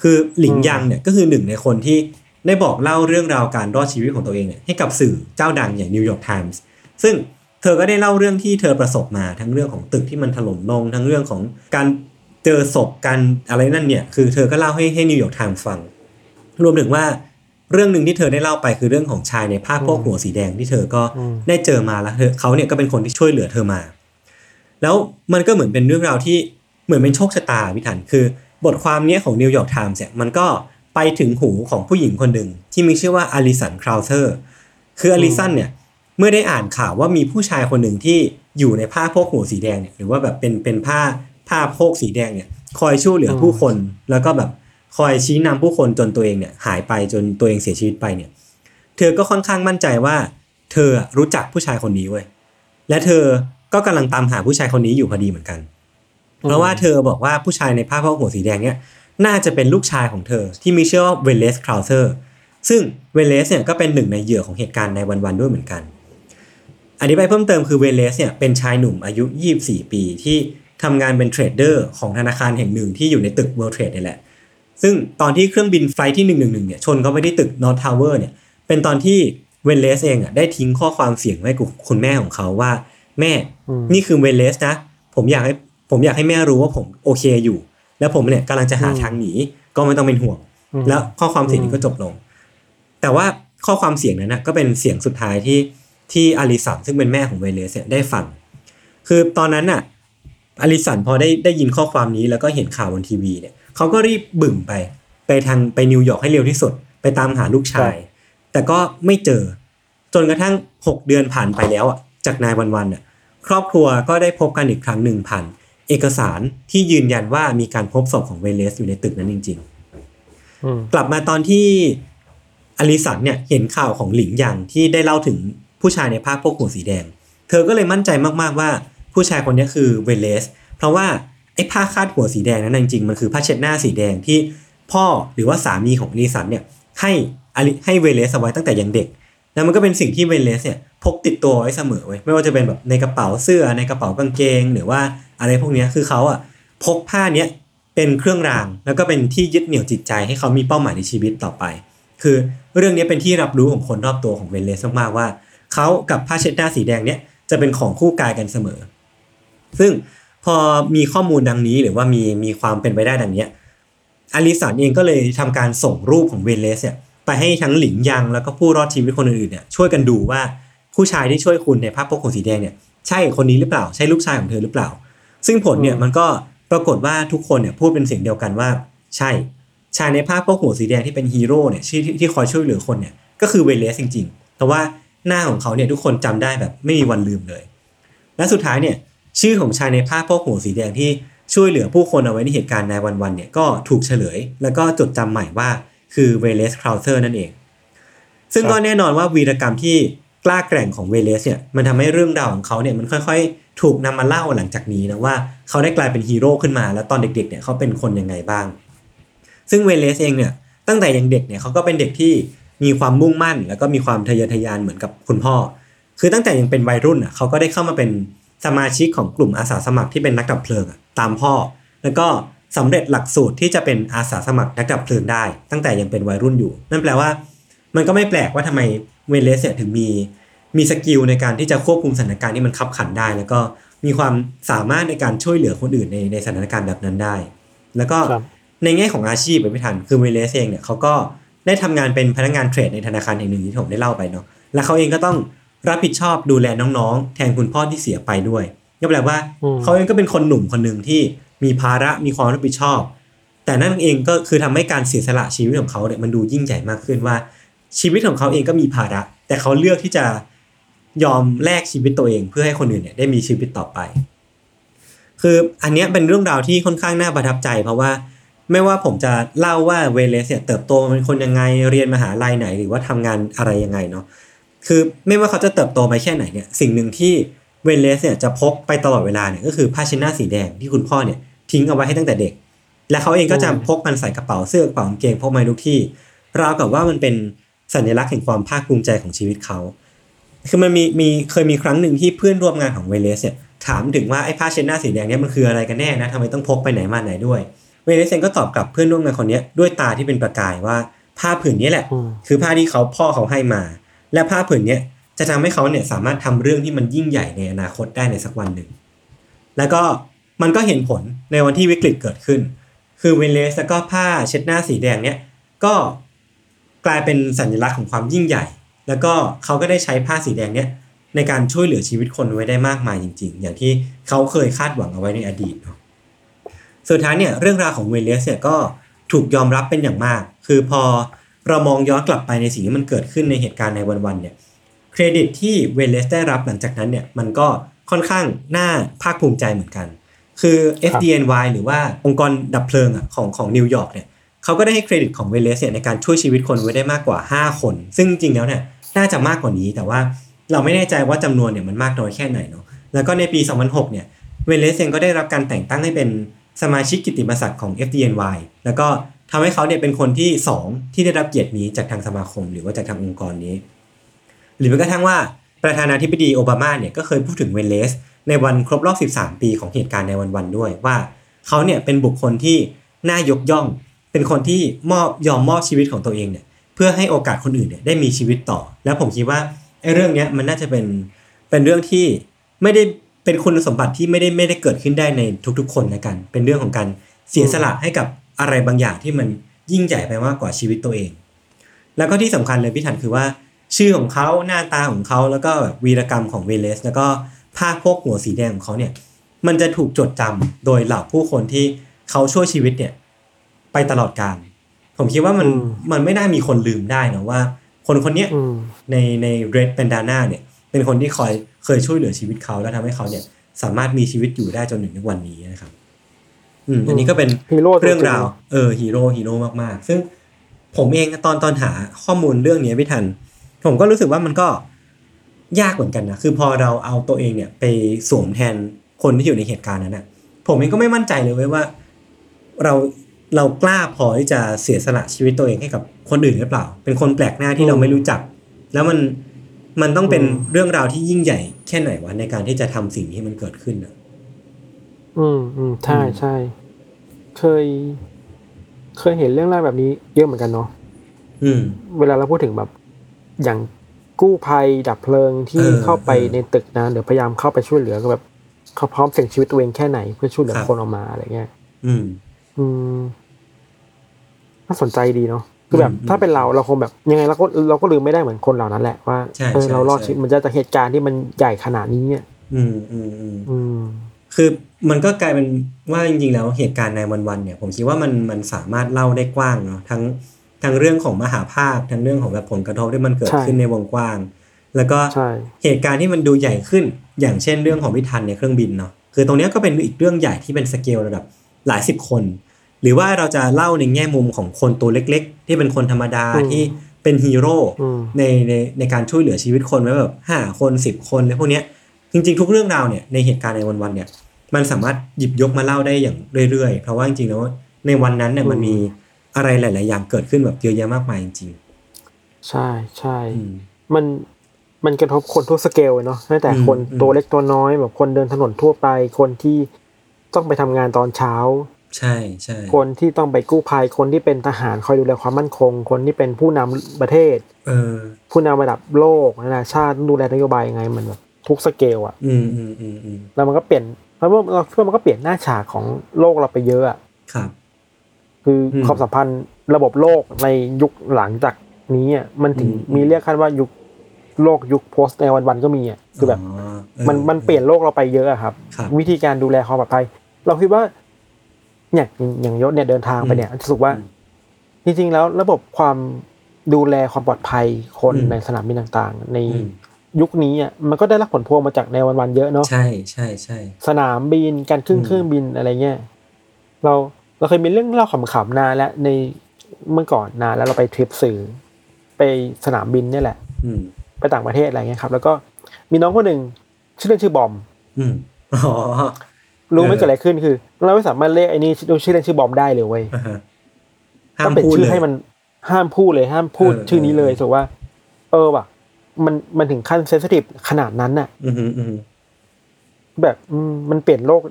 คือหลิงยังเนี่ยก็คือหนึ่งในคนที่ได้บอกเล่าเรื่องราวการรอดชีวิตของตัวเองเนี่ยให้กับสื่อเจ้าดังอย่าง New York Times ซึ่ง เธอก็ได้เล่าเรื่องที่เธอประสบมาทั้งเรื่องของตึกที่มันถล่มลงทั้งเรื่องของการเจอศพการอะไรนั่นเนี่ย คือเธอก็เล่าให้ให้ New York Times ฟัง รวมถึงว่าเรื่องหนึ่งที่เธอได้เล่าไปคือเรื่องของชายในผ้าโพกหัวสีแดงที่เธอก็ได้เจอมาแล้วเธอเขาเนี่ยก็เป็นคนที่ช่วยเหลือเธอมา แล้วมันก็เหมือนเป็นเรื่องราวที่เหมือนเป็นโชคชะตาพี่ธัญคือบทความเนี้ยของ New York Times เนี่ยมันก็ไปถึงหูของผู้หญิงคนหนึ่งที่มีชื่อว่าอลิสันคราวเซอร์คืออลิสันเนี่ย เมื่อได้อ่านข่าวว่ามีผู้ชายคนหนึ่งที่อยู่ในผ้าโพกหัวสีแดงเนี่ยหรือว่าแบบเป็นเป็นผ้าผ้าโพกสีแดงเนี่ยคอยช่วยเหลือผู้คนแล้วก็แบบคอยชี้นำผู้คนจนตัวเองเนี่ยหายไปจนตัวเองเสียชีวิตไปเนี่ย เธอก็ค่อนข้างมั่นใจว่า เธอรู้จักผู้ชายคนนี้เว้ยและเธอก็กำลังตามหาผู้ชายคนนี้อยู่พอดีเหมือนกัน เพราะว่าเธอบอกว่าผู้ชายในผ้าโพกหัวสีแดงเนี่ยน่าจะเป็นลูกชายของเธอที่มีชื่อว่าเวเลสคราวเซอร์ซึ่งเวเลสเนี่ยก็เป็นหนึ่งในเหยื่อของเหตุการณ์ nine one one ด้วยเหมือนกัน อธิบายเพิ่มเติมคือเวเลสเนี่ยเป็นชายหนุ่มอายุ 24 ปีที่ทำงานเป็น trader ของธนาคารแห่งหนึ่งที่อยู่ในตึก World Trade นี่แหละ ซึ่งตอนที่เครื่องบิน flight ที่ 111 เนี่ยชนเข้าไปที่ตึก North Tower เนี่ยเป็นตอนที่เวเลสเองอะได้ทิ้งข้อความเสียงไว้กับคุณแม่ของเขาว่า แม่นี่คือเวเลสนะ ผมอยากให้ผมอยากให้แม่รู้ว่าผมโอเคอยู่ แล้วผมเนี่ยกำลังจะหาทางหนีก็ไม่ต้องเป็นห่วง แล้วข้อความเสียงนี้ก็จบลง แต่ว่าข้อความเสียงนั้นนะก็เป็นเสียงสุดท้ายที่ ที่อลิสันซึ่งเป็นแม่ของเวเลสเนี่ยได้ฟัง คือตอนนั้นน่ะอลิสันพอได้ได้ยินข้อความนี้แล้วก็เห็นข่าวบนทีวีเนี่ยเขาก็รีบบึ่งไปไปทางไปนิวยอร์กให้เร็วที่สุด ไปตามหาลูกชาย แต่ก็ไม่เจอ จนกระทั่ง 6 เดือนผ่านไปแล้วอะจาก nine one one อะครอบครัวก็ได้พบกันอีกครั้งหนึ่งผ่านเอกสารที่ยืนยันว่ามีการพบศพของเวเลสอยู่ในตึกนั้นจริงๆอืมกลับมาตอนที่อลิสันเนี่ยเห็นข่าวของหลิงหยางที่ได้เล่าถึง ผู้ชายในผ้าโพกหัวสีแดง เธอก็เลยมั่นใจมากๆว่า ผู้ชายคนนี้คือเวเลส เพราะว่าไอ้ผ้าคาดหัวสีแดงนั้นจริงๆมันคือผ้าเช็ดหน้าสีแดงที่พ่อหรือว่าสามีของอลิสันเนี่ยให้ให้เวเลสเอาไว้ตั้งแต่ยังเด็ก แล้วมันก็เป็นสิ่งที่เวเลสเนี่ยพกติดตัวไว้เสมอเว้ยไม่ว่าจะเป็นแบบในกระเป๋าเสื้อในกระเป๋ากางเกง หรือว่าอะไรพวกนี้คือเขาอะพกผ้าเนี้ยเป็นเครื่องราง แล้วก็เป็นที่ยึดเหนี่ยวจิตใจให้เขามีเป้าหมายในชีวิตต่อไป คือเรื่องนี้เป็นที่รับรู้ของคนรอบตัวของเวเลสมากๆว่า เขากับผ้าเช็ดหน้าสีแดงเนี้ยจะเป็นของคู่กายกันเสมอ ซึ่งพอมีข้อมูลดังนี้หรือว่ามีมีความเป็นไปได้ดังเนี้ยอลิสันเองก็เลยทำการส่งรูปของเวนเลสเนี่ยไปให้ทั้งหลิงยังแล้วก็ผู้รอดชีวิตคนอื่นๆเนี่ยช่วยกันดูว่าผู้ชายที่ช่วยคุณในภาพพกของสีแดงเนี่ยใช่คนนี้หรือเปล่า ใช่ลูกชายของเธอหรือเปล่า ซึ่งผลเนี่ยมันก็ปรากฏว่าทุกคนเนี่ยพูดเป็นเสียงเดียวกันว่า ใช่ ชายในภาพพวกหัวสีแดงที่เป็นฮีโร่เนี่ยที่ที่คอยช่วยเหลือคนเนี่ยก็คือเวเลสจริงๆแต่ว่า หน้าของเขาเนี่ยทุกคนจำได้แบบไม่มีวันลืมเลย และสุดท้ายเนี่ยชื่อของชายในผ้าโพกหัวสีแดงที่ช่วยเหลือผู้คนเอาไว้ในเหตุการณ์ nine one one เนี่ยก็ถูกเฉลย แล้วก็จดจำใหม่ว่าคือเวเลสคราวเซอร์นั่นเอง ซึ่งก็แน่นอนว่าวีรกรรมที่กล้าแกร่งของเวเลสเนี่ยมันทำให้เรื่องราวของเขาเนี่ยมันค่อยๆ ถูกนำมาเล่าหลังจากนี้นะว่าเขาได้กลายเป็นฮีโร่ขึ้นมา แล้วตอนเด็กๆเนี่ยเขาเป็นคนยังไงบ้าง ซึ่งเวเลสเองเนี่ยตั้งแต่ยังเด็กเนี่ยเขาก็เป็นเด็กที่ มีความมุ่งมั่น แล้วก็มีความทะเยอทะยานเหมือนกับคุณพ่อ คือตั้งแต่ยังเป็นวัยรุ่นอะเขาก็ได้เข้ามาเป็นสมาชิกของกลุ่มอาสาสมัครที่เป็นนักดับเพลิงอะตามพ่อ แล้วก็สำเร็จหลักสูตรที่จะเป็นอาสาสมัครนักดับเพลิงได้ ตั้งแต่ยังเป็นวัยรุ่นอยู่ นั่นแปลว่า มันก็ไม่แปลกว่าทำไมเวเลสเนี่ยถึงมี มี skill ในการที่จะควบคุมสถานการณ์ที่มันคับขันได้ แล้วก็มีความสามารถในการช่วยเหลือคนอื่นในในสถานการณ์แบบนั้นได้ แล้วก็ครับในแง่ของอาชีพไปไม่ทันคือเวเลสเองเนี่ยเขาก็ ได้ทำงานเป็นพนักงานเทรดในธนาคารแห่งหนึ่งที่ผมได้เล่าไปเนาะแล้วเขาเองก็ต้องรับผิดชอบดูแลน้องๆ แทนคุณพ่อที่เสียไปด้วยก็แปลว่าอืมเขาเองก็เป็นคนหนุ่มคนหนึ่งที่มีภาระมีความรับผิดชอบ แต่นั่นเองก็คือทำให้การเสียสละชีวิตของเขาเนี่ยมันดูยิ่งใหญ่มากขึ้นว่า ชีวิตของเขาเองก็มีภาระ แต่เขาเลือกที่จะยอมแลกชีวิตตัวเองเพื่อให้คนอื่นเนี่ยได้มีชีวิตต่อไป คืออันเนี้ยเป็นเรื่องราวที่ค่อนข้างน่าประทับใจ เพราะว่า ไม่ว่าผมจะเล่าว่าเวเลสเนี่ยเติบโตเป็นคนยังไงเรียนมหาลัยไหน หรือว่าทำงานอะไรยังไงเนาะคือไม่ว่าเขาจะเติบโตไปแค่ไหนเนี่ยสิ่งหนึ่งที่เวเลสเนี่ยจะพกไปตลอดเวลาเนี่ยก็คือผ้าเช็ดหน้าสีแดงที่คุณพ่อเนี่ยทิ้งเอาไว้ให้ตั้งแต่เด็ก และเขาเองก็จะพกมันใส่กระเป๋าเสื้อกระเป๋ากางเกงพกมาทุกที่ราวกับว่ามันเป็นสัญลักษณ์แห่งความภาคภูมิใจของชีวิตเขา คือมันมีมีเคยมีครั้งหนึ่งที่เพื่อนร่วมงานของเวเลสเนี่ยถามถึงว่าไอ้ผ้าเช็ดหน้าสีแดงเนี่ยมันคืออะไรกันแน่นะทำไมต้องพกไปไหนมาไหนด้วย เวเลสเองก็ตอบกลับเพื่อนร่วมงานคนเนี้ยด้วยตาที่เป็นประกายว่าผ้าผืนนี้แหละอืมคือผ้าที่เขาพ่อเขาให้มา และผ้าผืนเนี้ยจะทำให้เขาเนี่ยสามารถทำเรื่องที่มันยิ่งใหญ่ในอนาคตได้ในสักวันหนึ่ง แล้วก็มันก็เห็นผลในวันที่วิกฤตเกิดขึ้น คือเวเลสแล้วก็ผ้าเช็ดหน้าสีแดงเนี่ยก็กลายเป็นสัญลักษณ์ของความยิ่งใหญ่ แล้วก็เขาก็ได้ใช้ผ้าสีแดงเนี่ยในการช่วยเหลือชีวิตคนไว้ได้มากมายจริง ๆ อย่างที่เขาเคยคาดหวังเอาไว้ในอดีตเนาะ สุดท้ายเนี่ยเรื่องราวของเวเลสเนี่ยก็ถูกยอมรับเป็นอย่างมาก คือพอเรามองย้อนกลับไปในสิ่งที่มันเกิดขึ้นในเหตุการณ์ในวันๆเนี่ยเครดิตที่เวเลสได้รับหลังจากนั้นเนี่ยมันก็ค่อนข้างน่าภาคภูมิใจเหมือนกัน คือ FDNY หรือว่าองค์กรดับเพลิงอะของของนิวยอร์กเนี่ยเขาก็ได้ให้เครดิตของเวเลสเนี่ยในการช่วยชีวิตคนไว้ได้มากกว่า 5 คน ซึ่งจริงแล้วเนี่ยน่าจะมากกว่านี้แต่ว่าเราไม่แน่ใจว่าจำนวนเนี่ยมันมากน้อยแค่ไหนเนาะแล้วก็ในปี 2006เนี่ยเวเลสเองก็ได้รับการแต่งตั้งให้เป็น สมาชิกกิตติมศักดิ์ของ FDNY แล้วก็ทำให้เขาเนี่ยเป็นคนที่ 2 ที่ได้รับเกียรตินี้จากทางสมาคม หรือว่าจากทางองค์กรนี้ หรือแม้กระทั่งว่าประธานาธิบดีโอบามาเนี่ยก็เคยพูดถึงเวเลส ในวันครบรอบ 13 ปีของเหตุการณ์ในวันๆด้วยว่าเขาเนี่ยเป็นบุคคลที่น่ายกย่อง เป็นคนที่มอบยอมมอบชีวิตของตัวเองเนี่ยเพื่อให้โอกาสคนอื่นเนี่ยได้มีชีวิตต่อ แล้วผมคิดว่าไอ้เรื่องเนี้ยมันน่าจะเป็นเป็นเรื่องที่ไม่ได้ เป็นคุณสมบัติที่ไม่ได้ไม่ได้เกิดขึ้นได้ในทุกๆ คนนะกัน เป็นเรื่องของการเสียสละให้กับอะไรบางอย่างที่มันยิ่งใหญ่ไปมากกว่าชีวิตตัวเอง แล้วก็ที่สำคัญเลยพี่ถันคือว่า ชื่อของเขาหน้าตาของเขาแล้วก็แบบวีรกรรมของเวเลส แล้วก็ผ้าโพกหัวสีแดงของเขาเนี่ย มันจะถูกจดจำโดยเหล่าผู้คนที่เขาช่วยชีวิตเนี่ย ไปตลอดกาลผมคิดว่ามันอืมมันไม่น่ามีคนลืมได้นะว่า คนคนเนี้ยอืมในในเรดเ a นดาน่าเนี่ย เป็นคนที่คอยเคยช่วยเหลือชีวิตเขาแล้วทำให้เขาเนี่ยสามารถมีชีวิตอยู่ได้จนถึงทุกวันนี้นะครับ อืมอันนี้ก็เป็นฮีโร่ตัวจริงเรื่องราวเออฮีโร่ฮีโร่มากๆ ซึ่งผมเองตอนตอนหาข้อมูลเรื่องนี้พี่ทัน ผมก็รู้สึกว่ามันก็ยากเหมือนกันนะคือพอเราเอาตัวเองเนี่ย ไปสวมแทนคนที่อยู่ในเหตุการณ์นั้นนะผมเองก็ไม่มั่นใจเลยเว้ยว่า เราเรากล้าพอที่จะเสียสละชีวิตตัวเองให้กับคนอื่นหรือเปล่า เป็นคนแปลกหน้าที่เราไม่รู้จัก แล้วมัน มันต้องเป็นเรื่องราวที่ยิ่งใหญ่แค่ไหนวะในการที่จะทำสิ่งที่มันเกิดขึ้นนะอืมอืมใช่อืมใช่เคย เคยเห็นเรื่องราวแบบนี้เยอะเหมือนกันเนาะอืม เวลาเราพูดถึงแบบ อย่างกู้ภัยดับเพลิงที่เออเข้าไปเออในตึกนั้นหรือพยายามเข้าไปช่วยเหลือก็แบบเขาพร้อมเสี่ยงชีวิตตัวเองแค่ไหนเพื่อช่วยเหลือครับคนออกมาอะไรเงี้ย อืม อืมน่าสนใจดีเนาะ คือแบบอืมถ้าเป็นเราเราคงแบบยังไงเราก็เราก็ลืมไม่ได้เหมือนคนเหล่านั้นแหละว่าใช่เออใช่เรารอดใช่ชีวิตมันจะจากเหตุการณ์ที่มันใหญ่ขนาดนี้เนี่ยอืมอืมอืมอืมคือมันก็กลายเป็นว่าจริงๆแล้วเหตุการณ์ในวันๆเนี่ย ผมคิดว่ามันมันสามารถเล่าได้กว้างเนาะทั้งทั้งเรื่องของมหาภาคทั้งเรื่องของแบบผลกระทบที่มันเกิดใช่ขึ้นในวงกว้าง แล้วก็ใช่เหตุการณ์ที่มันดูใหญ่ขึ้น อย่างเช่นเรื่องของพิทันในเครื่องบินเนาะคือตรงเนี้ยก็เป็นอีกเรื่องใหญ่ที่เป็นสเกลระดับหลายสิบคน หรือว่าเราจะเล่าในแง่มุมของคนตัวเล็ก ๆ ที่เป็นคนธรรมดาอืมที่เป็นฮีโร่อืมในในในการช่วยเหลือชีวิตคนไว้แบบห้าคนสิบคนอะไรพวกเนี้ยจริง ๆ ทุกเรื่องราวเนี่ยในเหตุการณ์ในวันๆเนี่ย มันสามารถหยิบยกมาเล่าได้อย่างเรื่อยๆ เพราะว่าจริงๆแล้วในวันนั้นเนี่ยมันมีอะไรหลาย ๆ อย่างเกิดขึ้นแบบเยอะแยะมากมายจริงใช่ใช่ๆอืมมันมันกระทบคนทุกสเกลเลยเนาะตั้งแต่อืมคนอืมตัวเล็กตัวน้อยแบบคนเดินถนนทั่วไปคนที่ต้องไปทำงานตอนเช้า ใช่ใช่คนที่ต้องไปกู้ภัยคนที่เป็นทหารคอยดูแลความมั่นคง คนที่เป็นผู้นำประเทศ เออ ผู้นำระดับโลกนานาชาติต้องดูแลนโยบายยังไงมันแบบทุกสเกลอะอืมอืมอืมอืมแล้วมันก็เปลี่ยนแล้วเราคิดว่ามันก็เปลี่ยนหน้าฉากของโลกเราไปเยอะอะครับ คืออมความสัมพันธ์ระบบโลกในยุคหลังจากนี้อะมันถึงอืมมีเรียกกันว่ายุคโลกยุคโพสต์ในวันๆก็มีอะคือแบบออมันมันเปลี่ยนโลกเราไปเยอะอะครับครับ วิธีการดูแลความปลอดภัย เราคิดว่า เนี่ยอย่างยศเนี่ยเดินทางไปเนี่ยรู้สึกว่าอืมจริงๆแล้วระบบความดูแลความปลอดภัยคนอืมในสนามบินต่างๆ ในอืมยุคนี้อะมันก็ได้รับผลพวงมาจากในวันวันๆเยอะเนาะใช่ใช่ใช่สนามบินการขึ้นอืมเครื่องบินอะไรเงี้ยเราเราเคยมีเรื่องเล่าขำๆนานแล้วในเมื่อก่อนนานแล้วเราไปทริปสื่อ ไปสนามบินเนี่ยแหละอืมไปต่างประเทศอะไรเงี้ยครับ แล้วก็มีน้องคนหนึ่งชื่อเล่นชื่อบอม อืมอ๋อ รู้ไหมเออเกิดอะไรขึ้นคือ เราไม่สามารถเรียกไอ้นี่ชื่อเล่นชื่อบอมได้เลยเว้ยอ่าฮะห้าต้อมงเป็นพูดชื่เลอยให้มันห้ามพูดเลยห้ามพูดเออชื่อนี้เลยเออถูกว่า เออว่ะ มันมันถึงขั้นเซนซิทีฟขนาดนั้นน่ะอืมอืมอืมแบบอืมมันเปลี่ยนโลก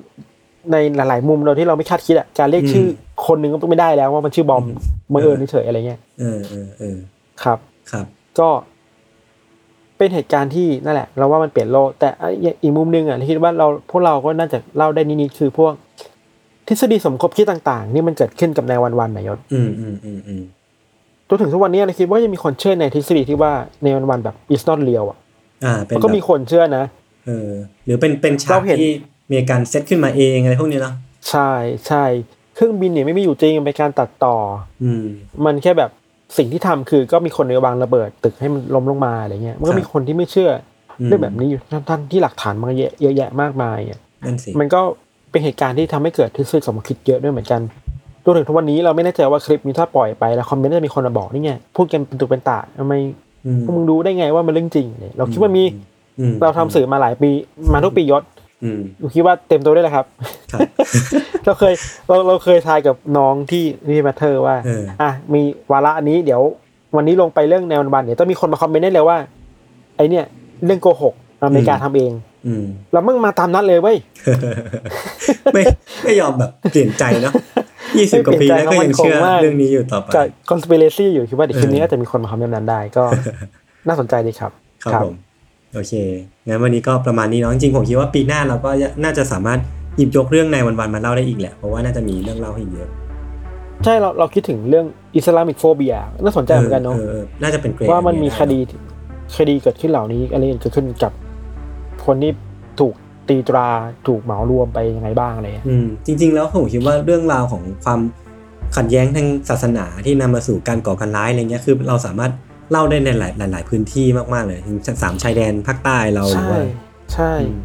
ในหลาย ๆ มุมเราที่เราไม่คาดคิดอะการเรียกอืมชื่อคนหนึ่งก็ต้องไม่ได้แล้วว่ามันชื่อบอมอืมบังเอิญเฉยๆอะไรเงี้ยเออเออเออครับครับ ก็ เป็นเหตุการณ์ที่นั่นแหละ เราว่ามันเปลี่ยนโลก แต่อีกมุมหนึงอะเราคิดว่าเราพวกเราก็น่าจะเล่าได้นิดๆคือพวก ทฤษฎีสมคบคิดต่าง ๆ นี่มันเกิดขึ้นกับในวันๆนายศอืมอืมอืมอืมจนถึงทุกวันนี้เราคิดว่ายังมีคนเชื่อในทฤษฎีที่ว่าในวันๆแบบ is not real อะอ่าเป็นมันก็มีแบบคนเชื่อนะเออหรือเป็นเป็นฉากเราเห็นที่มีการเซตขึ้นมาเองอะไรพวกนี้เนาะใช่ใช่เครื่องบินเนี่ยไม่มีอยู่จริงมันเป็นการตัดต่อ อืม มันแค่แบบ สิ่งที่ทำคือก็มีคนในวางระเบิดตึกให้มันล้มลงมาอะไรเงี้ยมันก็มีคนที่ไม่เชื่ออมเรื่องแบบนี้อยู่ทั้งๆที่หลักฐานมันเยอะเยอะแยะมากมายอะนั่นสิมันก็เป็นเหตุการณ์ที่ทำให้เกิดทฤษฎีสมคบคิดเยอะด้วยเหมือนกันรวมถึงทุกวันนี้เราไม่แน่ใจว่าคลิปนี้ถ้าปล่อยไปแล้วคอมเมนต์จะมีคนมาบอกนี่ไงพูดกันเป็นตุเป็นตาทำไมอืมพวกมึงรู้ได้ไงว่ามันเรื่องจริงเนี่ยเราคิดว่ามีอืมเราทำสื่อมาหลายปีมาทุกปียศ อืมเราคิดว่าเต็มตัวได้แล้วครับครับ เราเคยเราเราเคยทายกับน้องที่นี่มาเธอว่าเอออะมีวาระอันนี้เดี๋ยว วันนี้ลงไปเรื่องแนวบันเดี๋ยวต้องมีคนมาคอมเมนต์ได้เลยว่า ไอเนี่ย เรื่องโกหกอเมริกาทำเองอืมแล้วมึงมาตามนัดเลยเว้ยไม่ไม่ยอมแบบเปลี่ยนใจเนาะยี่สิบกว่าปีแล้วก็ยังเชื่อไม่เปลี่ยนใจเขามั่นคงมากเรื่องนี้อยู่ต่อไปกับ conspiracy อยู่คิดว่าเดี๋ยวคลิปนี้เออน่าจะมีคนมาคอมเมนต์นั้นได้ก็น่าสนใจดีครับ ครับผม โอเค งั้นวันนี้ก็ประมาณนี้เนาะจริงๆผมคิดว่าปีหน้าเราก็น่าจะสามารถหยิบยกเรื่องในวันๆมาเล่าได้อีกแหละ เพราะว่าน่าจะมีเรื่องเล่าให้เยอะ ใช่เราเราคิดถึงเรื่องอิสลามิกโฟเบียน่าสนใจเหมือนกันเนาะออออน่าจะเป็นเกรดว่ามันมีอัคดีคดีเกิดขึ้นเหล่านี้อะไรเกิดขึ้นกับคนที่ถูกตีตราถูกเหมารวมไปยังไงบ้างอะไรเงี้ยอืมจริง ๆ แล้วผมคิดว่าเรื่องราวของความขัดแย้งทางศาสนาที่นำมาสู่การก่อการร้ายอะไรเงี้ยคือเราสามารถ เล่าได้ในหลายหลาย ๆ พื้นที่มาก ๆ เลยถึงสามชายแดนภาคใต้เราหรือใช่ว่าใช่อืม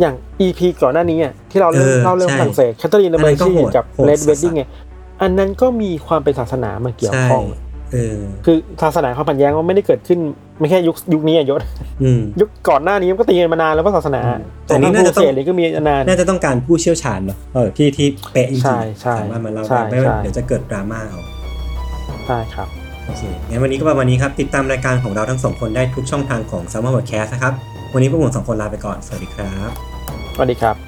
อย่าง EP ก่อนหน้านี้อะที่เราเล่าเออเล่าเรื่องใช่ฝรั่งเศสแคทเธอรีนอันเบนั้อร์นก็ซี่โหดกับโหดเลดสัเวสดดิ้งไงอันนั้นก็มีความเป็นศาสนามาเกี่ยวใช่ข้องเออคือศาสนาความขัดแย้งมันไม่ได้เกิดขึ้นไม่แค่ยุคยุคนี้อะยศอืมยุคก่อนหน้านี้มันก็ตีกันมานานแล้วว่าศาสนาอืมแต่นี่น่าจะต้องเศสเลยก็มีนานน่าจะต้องการผู้เชี่ยวชาญเนาะเออที่ที่เป๊ะจริงใช่ใช่ๆสามารถมาเล่าใช่ได้ไม่งั้นใช่เดี๋ยวจะเกิดดราม่าเอาใช่ครับ โอเคงั้นวันนี้ก็ประมาณนี้ครับ ติดตามรายการของเราทั้งสองคนได้ทุกช่องทางของ s ซ m m e r Podcast นะครับ วันนี้พวกผมสองคนลาไปก่อน สวัสดีครับ สวัสดีครับ